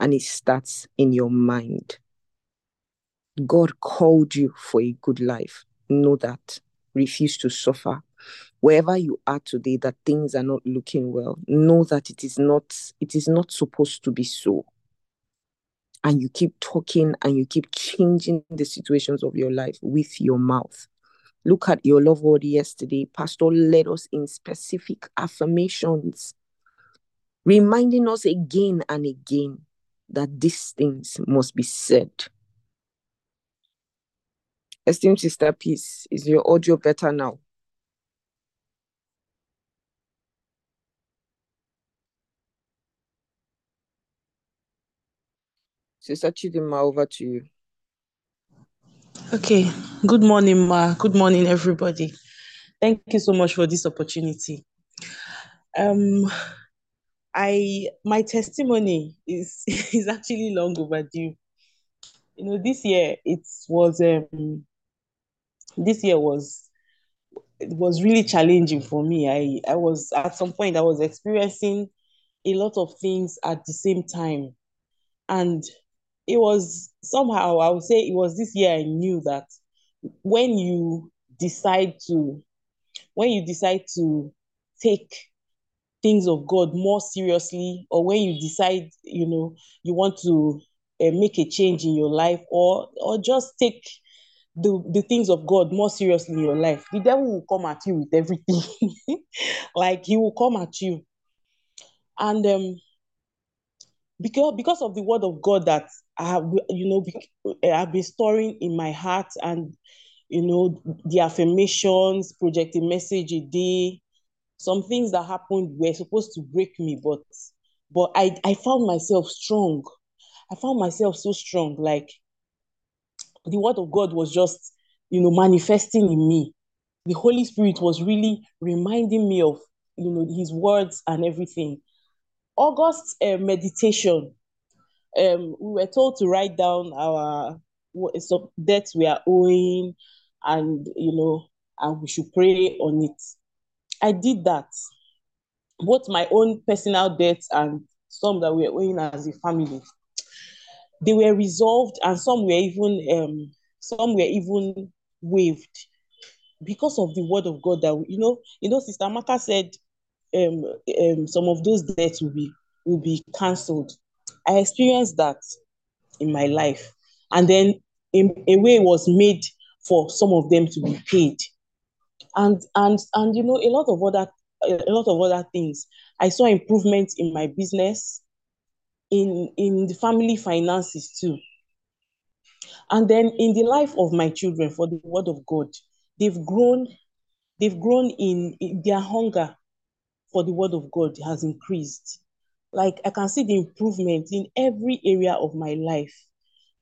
and it starts in your mind. God called you for a good life. Know that. Refuse to suffer. Wherever you are today, that things are not looking well, know that it is not, it is not supposed to be so and you keep talking and you keep changing the situations of your life with your mouth. Look at your LoveWorld yesterday. Pastor led us in specific affirmations, reminding us again and again that these things must be said. Esteemed Sister Peace, is your audio better now? Sister Chidima, over to you. Okay. Good morning, Ma. Good morning, everybody. Thank you so much for this opportunity. Um, I my testimony is is actually long overdue. You know, this year it was um this year was it was really challenging for me. I I was at some point I was experiencing a lot of things at the same time. And it was somehow I would say it was this year I knew that when you decide to when you decide to take things of God more seriously, or when you decide, you know, you want to uh, make a change in your life, or or just take the, the things of God more seriously in your life, the devil will come at you with everything. like he will come at you. And um, because because of the word of God that I you know, I've been storing in my heart and you know, the affirmations, project a message a day, some things that happened were supposed to break me, but but I, I found myself strong. I found myself so strong. Like the word of God was just, you know, manifesting in me. The Holy Spirit was really reminding me of, you know, his words and everything. August uh, meditation, um, we were told to write down our some debts we are owing, and you know, and we should pray on it. I did that, both my own personal debts and some that we were owing as a family. They were resolved, and some were even um, some were even waived because of the word of God that you know, you know, Sister Maka said um, um some of those debts will be will be cancelled. I experienced that in my life. And then in a way was made for some of them to be paid. And and and you know, a lot of other a lot of other things. I saw improvements in my business, in in the family finances too. And then in the life of my children for the word of God, they've grown, they've grown in, in their hunger for the word of God has increased. Like I can see the improvement in every area of my life.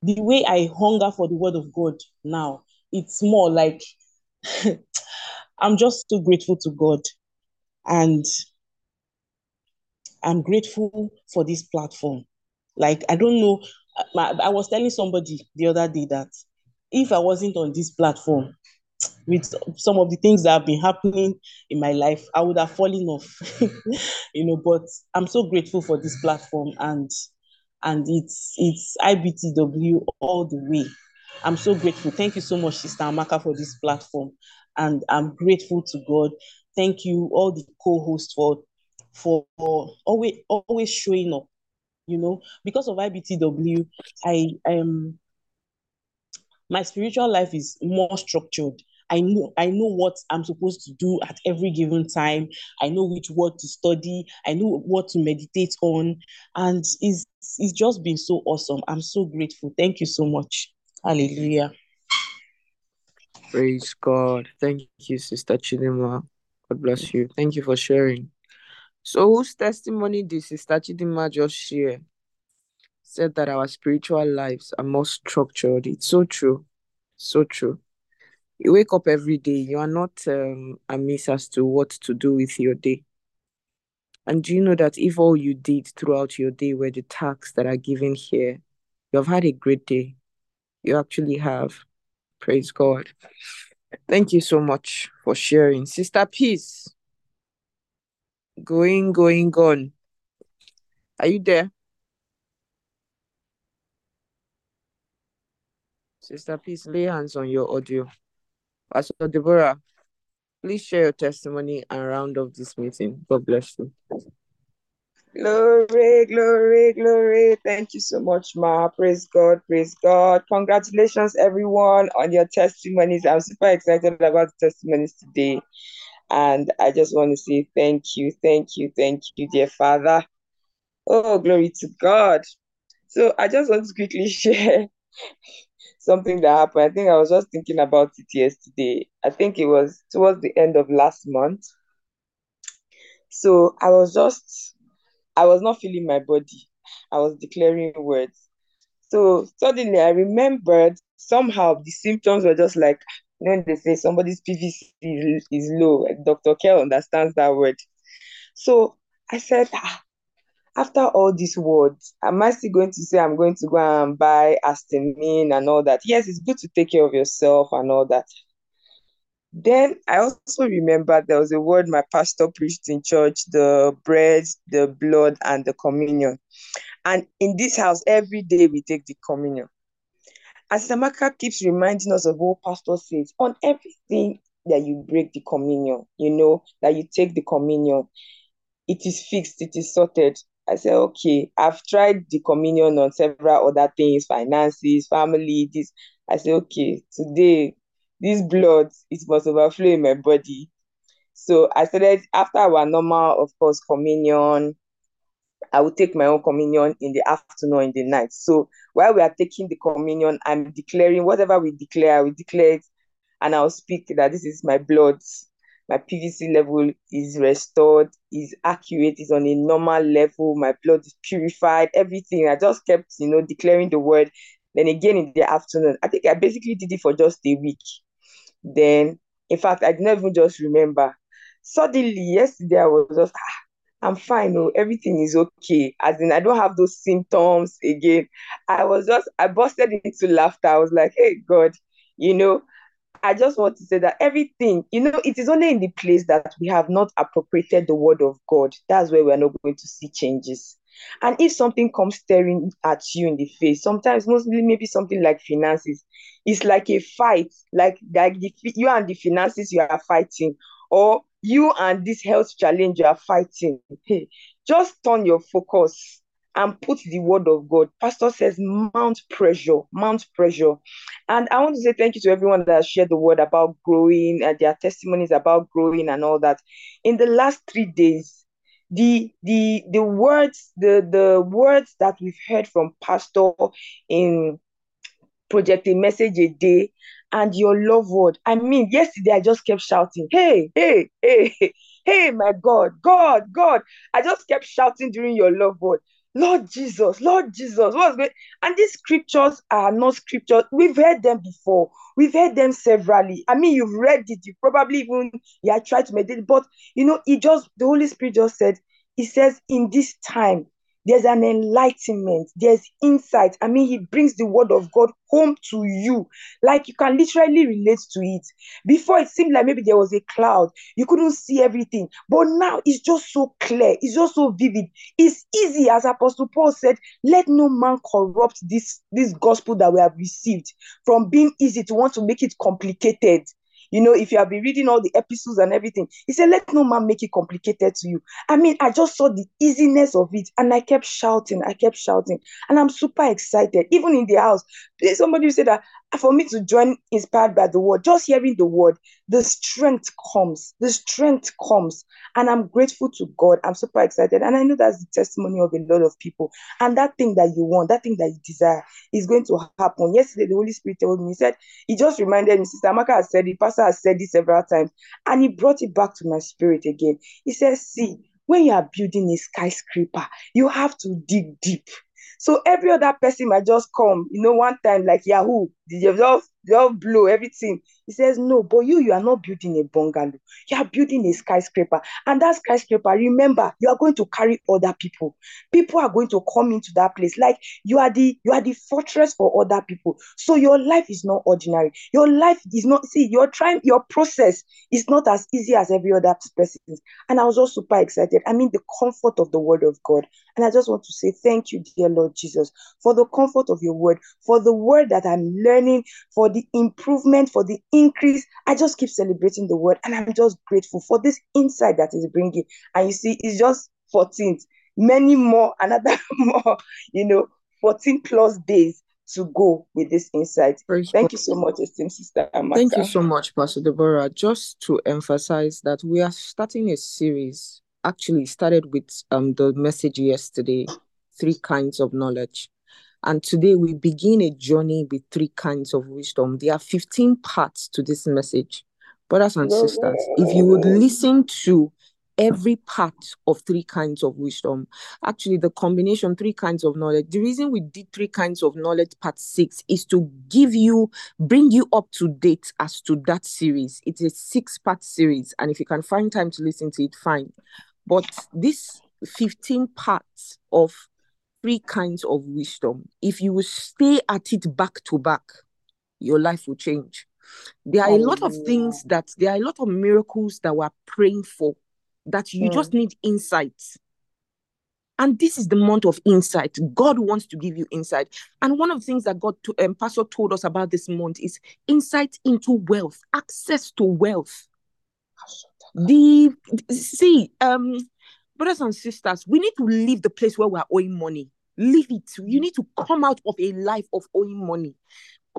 The way I hunger for the word of God now, it's more like I'm just so grateful to God. And I'm grateful for this platform. Like, I don't know, I, I was telling somebody the other day that if I wasn't on this platform, with some of the things that have been happening in my life, I would have fallen off, you know. But I'm so grateful for this platform and and it's it's IBTW all the way. I'm so grateful. Thank you so much, Sister Amaka, for this platform, and I'm grateful to God. Thank you, all the co-hosts, for for always always showing up. You know, because of IBTW, I um my spiritual life is more structured. I know I know what I'm supposed to do at every given time. I know which word to study. I know what to meditate on, and it's it's just been so awesome. I'm so grateful. Thank you so much. Hallelujah. Praise God. Thank you, Sister Chidima. God bless you. Thank you for sharing. So, whose testimony did Sister Chidima just share? Said that our spiritual lives are more structured. It's so true. So true. You wake up every day, you are not um, amiss as to what to do with your day. And do you know that if all you did throughout your day were the tasks that are given here, you have had a great day? You actually have. Praise God. Thank you so much for sharing. Sister Peace. Going, going, gone. Are you there? Sister please lay hands on your audio. Pastor Deborah, please share your testimony and round off this meeting. God bless you. Glory, glory, glory. Thank you so much, Ma. Praise God, praise God. Congratulations, everyone, on your testimonies. I'm super excited about the testimonies today. And I just want to say thank you, thank you, thank you, dear Father. Oh, glory to God. So I just want to quickly share something that happened. I think I was just thinking about it yesterday. I think it was towards the end of last month. So I was just, I was not feeling my body. I was declaring words. So suddenly I remembered somehow the symptoms were just like, when they say somebody's PCV is, is low, Dr. Kell understands that word. So I said, ah, after all these words, am I still going to say I'm going to go and buy Astymin and all that? Yes, it's good to take care of yourself and all that. Then I also remember there was a word my pastor preached in church the bread, the blood, and the communion. And in this house, every day we take the communion. As Samaka keeps reminding us of what pastor says, on everything that you break the communion, you know, that you take the communion, it is fixed, it is sorted. I said, okay, I've tried the communion on several other things, finances, family, this. I said, okay, today, this blood, it must overflow in my body. So I started after our normal, of course, communion. I will take my own communion in the afternoon, in the night. So while we are taking the communion, I'm declaring whatever we declare, we declare it, and I'll speak that this is my blood my PCV level is restored, is accurate, is on a normal level, my blood is purified, everything. I just kept, you know, declaring the word. Then again in the afternoon, I think I basically did it for just a week. Then, in fact, I didn't even just remember. Suddenly, yesterday, I was just, ah, I'm fine. Oh, everything is okay. As in, I don't have those symptoms again. I was just, I busted into laughter. I was like, hey, God, you know, I just want to say that everything, you know, it is only in the place that we have not appropriated the word of God. That's where we're not going to see changes. And if something comes staring at you in the face, sometimes mostly maybe something like finances, it's like a fight, like like the, you and the finances you are fighting, or you and this health challenge you are fighting. Just turn your focus and put the word of God. Pastor says, mount pressure, mount pressure. And I want to say thank you to everyone that shared the word about growing and their testimonies about growing and all that. In the last three days, the the the words the the words that we've heard from pastor in project a message a day and your LoveWorld i mean yesterday i just kept shouting hey hey hey hey my god god god i just kept shouting during your LoveWorld lord jesus lord jesus what's going and these scriptures are not scriptures. We've heard them before. We've heard them severally. I mean you've read it. You probably even yeah tried to meditate but you know it just the holy spirit just said he says in this time there's an enlightenment. There's insight. I mean he brings the word of god home to you. Like you can literally relate to it. Before it seemed like maybe there was a cloud. You couldn't see everything. But now it's just so clear. It's just so vivid. It's easy. As apostle paul said let no man corrupt this this gospel that we have received from being easy to want to make it complicated you know, if you have been reading all the episodes and everything, he said, Let no man make it complicated to you. I mean, I just saw the easiness of it and I kept shouting, I kept shouting, and I'm super excited. Even in the house, somebody said that for me to join inspired by the word, just hearing the word, the strength comes, the strength comes. And I'm grateful to God. I'm super excited. And I know that's the testimony of a lot of people. And that thing that you want, that thing that you desire is going to happen. Yesterday, the Holy Spirit told me, He said, He just reminded me, Sister Amaka has said it, Pastor has said it several times, and He brought it back to my spirit again. He says, See, when you are building a skyscraper, you have to dig deep. So every other person might just come, you know, one time like Yahoo, they just, just blow everything. He says, No, but you, you are not building a bungalow. You are building a skyscraper. And that skyscraper, remember, you are going to carry other people. People are going to come into that place. Like you are the you are the fortress for other people. So your life is not ordinary. Your life is not, see, your trying, your process is not as easy as every other person's. And I was also super excited. I mean, the comfort of the word of God. And I just want to say thank you, dear Lord Jesus, for the comfort of your word, for the word that I'm learning, for the improvement, for the increase. I just keep celebrating the word and I'm just grateful for this insight that is bringing. And you see, it's just 14th, many more, another more, you know, 14 plus days to go with this insight. Praise Thank God. you so much, esteemed sister Amaka. Thank you so much, Pastor Deborah. Just to emphasize that we are starting a series. Actually, started with um the message yesterday, three kinds of knowledge. And today we begin a journey with three kinds of wisdom. There are 15 parts to this message. Brothers and sisters, if you would listen to every part of three kinds of wisdom, actually, the combination, three kinds of knowledge, the reason we did three kinds of knowledge, part six, is to give you, bring you up to date as to that series. It's a six part series. And if you can find time to listen to it, fine. But this 15 parts of three kinds of wisdom. If you will stay at it back to back, your life will change. There are a lot of things that there are a lot of miracles that we're praying for that you just need insight. And this is the month of insight. God wants to give you insight. And one of the things that God to, um, Pastor told us about this month is insight into wealth, access to wealth. The see, um, brothers and sisters, we need to leave the place where we're owing money. Leave it. You need to come out of a life of owing money.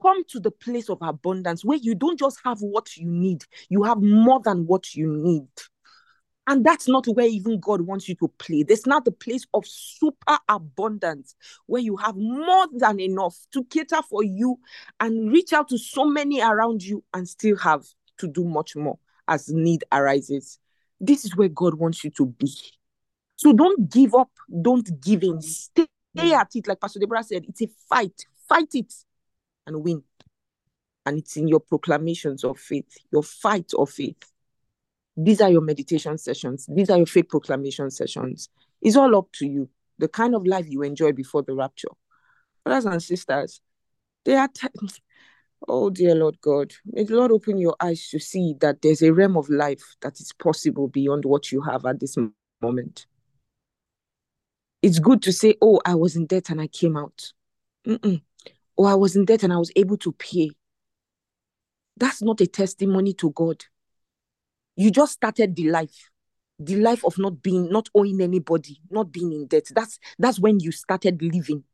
Come to the place of abundance where you don't just have what you need, you have more than what you need. And that's not where even God wants you to play. There's not the place of super abundance where you have more than enough to cater for you and reach out to so many around you and still have to do much more as need arises. This is where God wants you to be. So don't give up, don't give in. Stay at it. Like Pastor Deborah said, it's a fight. Fight it and win. And it's in your proclamations of faith, your fight of faith. These are your meditation sessions. These are your faith proclamation sessions. It's all up to you. The kind of life you enjoy before the rapture. Brothers and sisters, there are times, oh dear Lord God, may the Lord open your eyes to see that there's a realm of life that is possible beyond what you have at this moment. It's good to say, oh, I was in debt and I came out. Mm-mm. Or I was in debt and I was able to pay. That's not a testimony to God. You just started the life, the life of not being, not owing anybody, not being in debt. That's that's when you started living.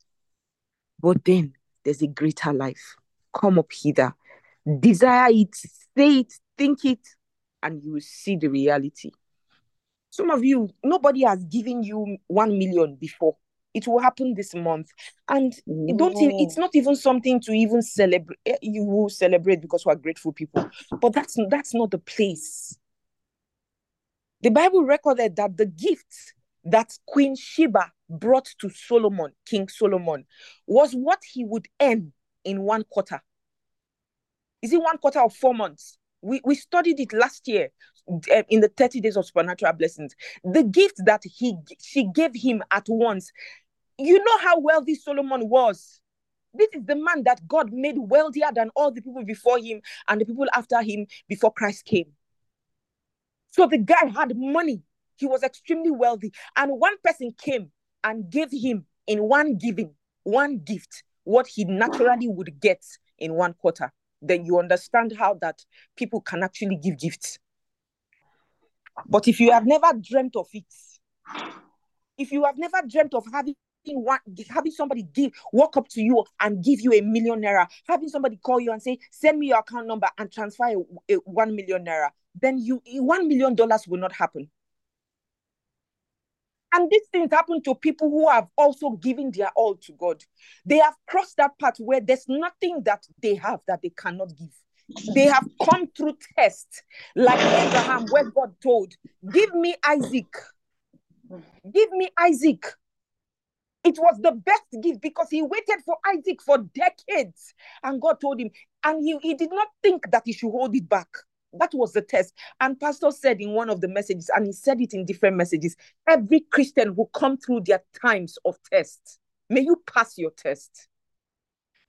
But then there's a greater life. Come up hither, desire it, say it, think it, and you will see the reality. Some of you, nobody has given you one million before. It will happen this month, and don't. It's not even something to even celebrate. Eh, You will celebrate because we are grateful people, but that's that's not the place. The Bible recorded that the gift that Queen Sheba brought to Solomon, King Solomon, was what he would earn in one quarter. Is it one quarter of four months? We, we studied it last year Eh, in the 30 days of supernatural blessings. The gift that he she gave him at once. You know how wealthy Solomon was. This is the man that God made wealthier than all the people before him and the people after him before Christ came. So the guy had money. He was extremely wealthy. And one person came and gave him in one giving, one gift, what he naturally would get in one quarter. Then you understand how that people can actually give gifts. But if you have never dreamt of it, if you have never dreamt of having one having somebody give walk up to you and give you a million naira having somebody call you and say send me your account number and transfer a, a one million naira then you one million dollars will not happen and these things happen to people who have also given their all to God. They have crossed that path where there's nothing that they have that they cannot give. They have come through tests like Abraham, where God told, Give me Isaac. Give me Isaac. It was the best gift because he waited for Isaac for decades. And God told him, and he, he did not think that he should hold it back. That was the test. And Pastor said in one of the messages, and he said it in different messages every Christian will come through their times of test. May you pass your test.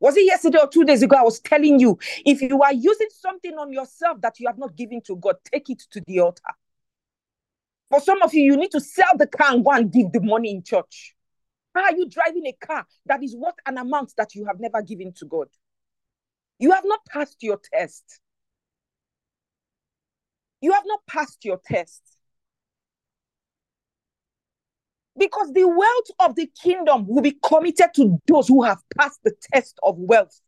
Was it yesterday or two days ago? I was telling you if you are using something on yourself that you have not given to God, take it to the altar. For some of you, you need to sell the car and go and give the money in church. How are you driving a car that is worth an amount that you have never given to God? You have not passed your test. You have not passed your test. Because the wealth of the kingdom will be committed to those who have passed the test of wealth.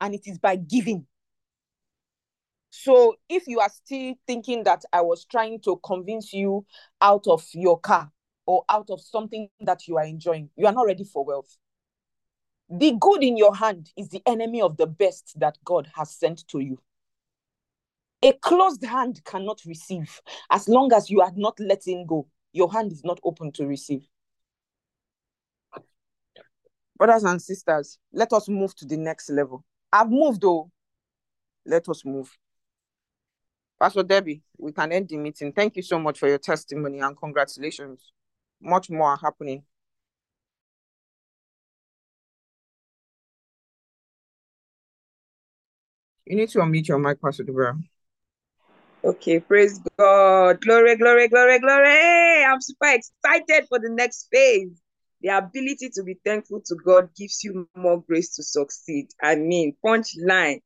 And it is by giving. So if you are still thinking that I was trying to convince you out of your car or out of something that you are enjoying, you are not ready for wealth. The good in your hand is the enemy of the best that God has sent to you. A closed hand cannot receive as long as you are not letting go. Your hand is not open to receive. Brothers and sisters, let us move to the next level. I've moved though. Let us move. Pastor Debbie, we can end the meeting. Thank you so much for your testimony and congratulations. Much more happening. You need to unmute your mic, Pastor Deborah. Okay, praise God. Glory, glory, glory, glory. I'm super excited for the next phase. The ability to be thankful to God gives you more grace to succeed. I mean, punchline.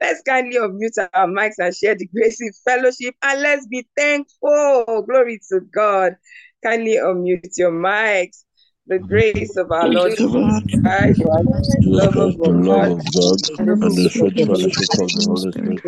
Let's kindly unmute our mics and share the grace in fellowship and let's be thankful. Glory to God. Kindly unmute your mics. The mm-hmm. grace of our Lord Jesus Christ, the love of God, God and the sweet fellowship of the Holy Spirit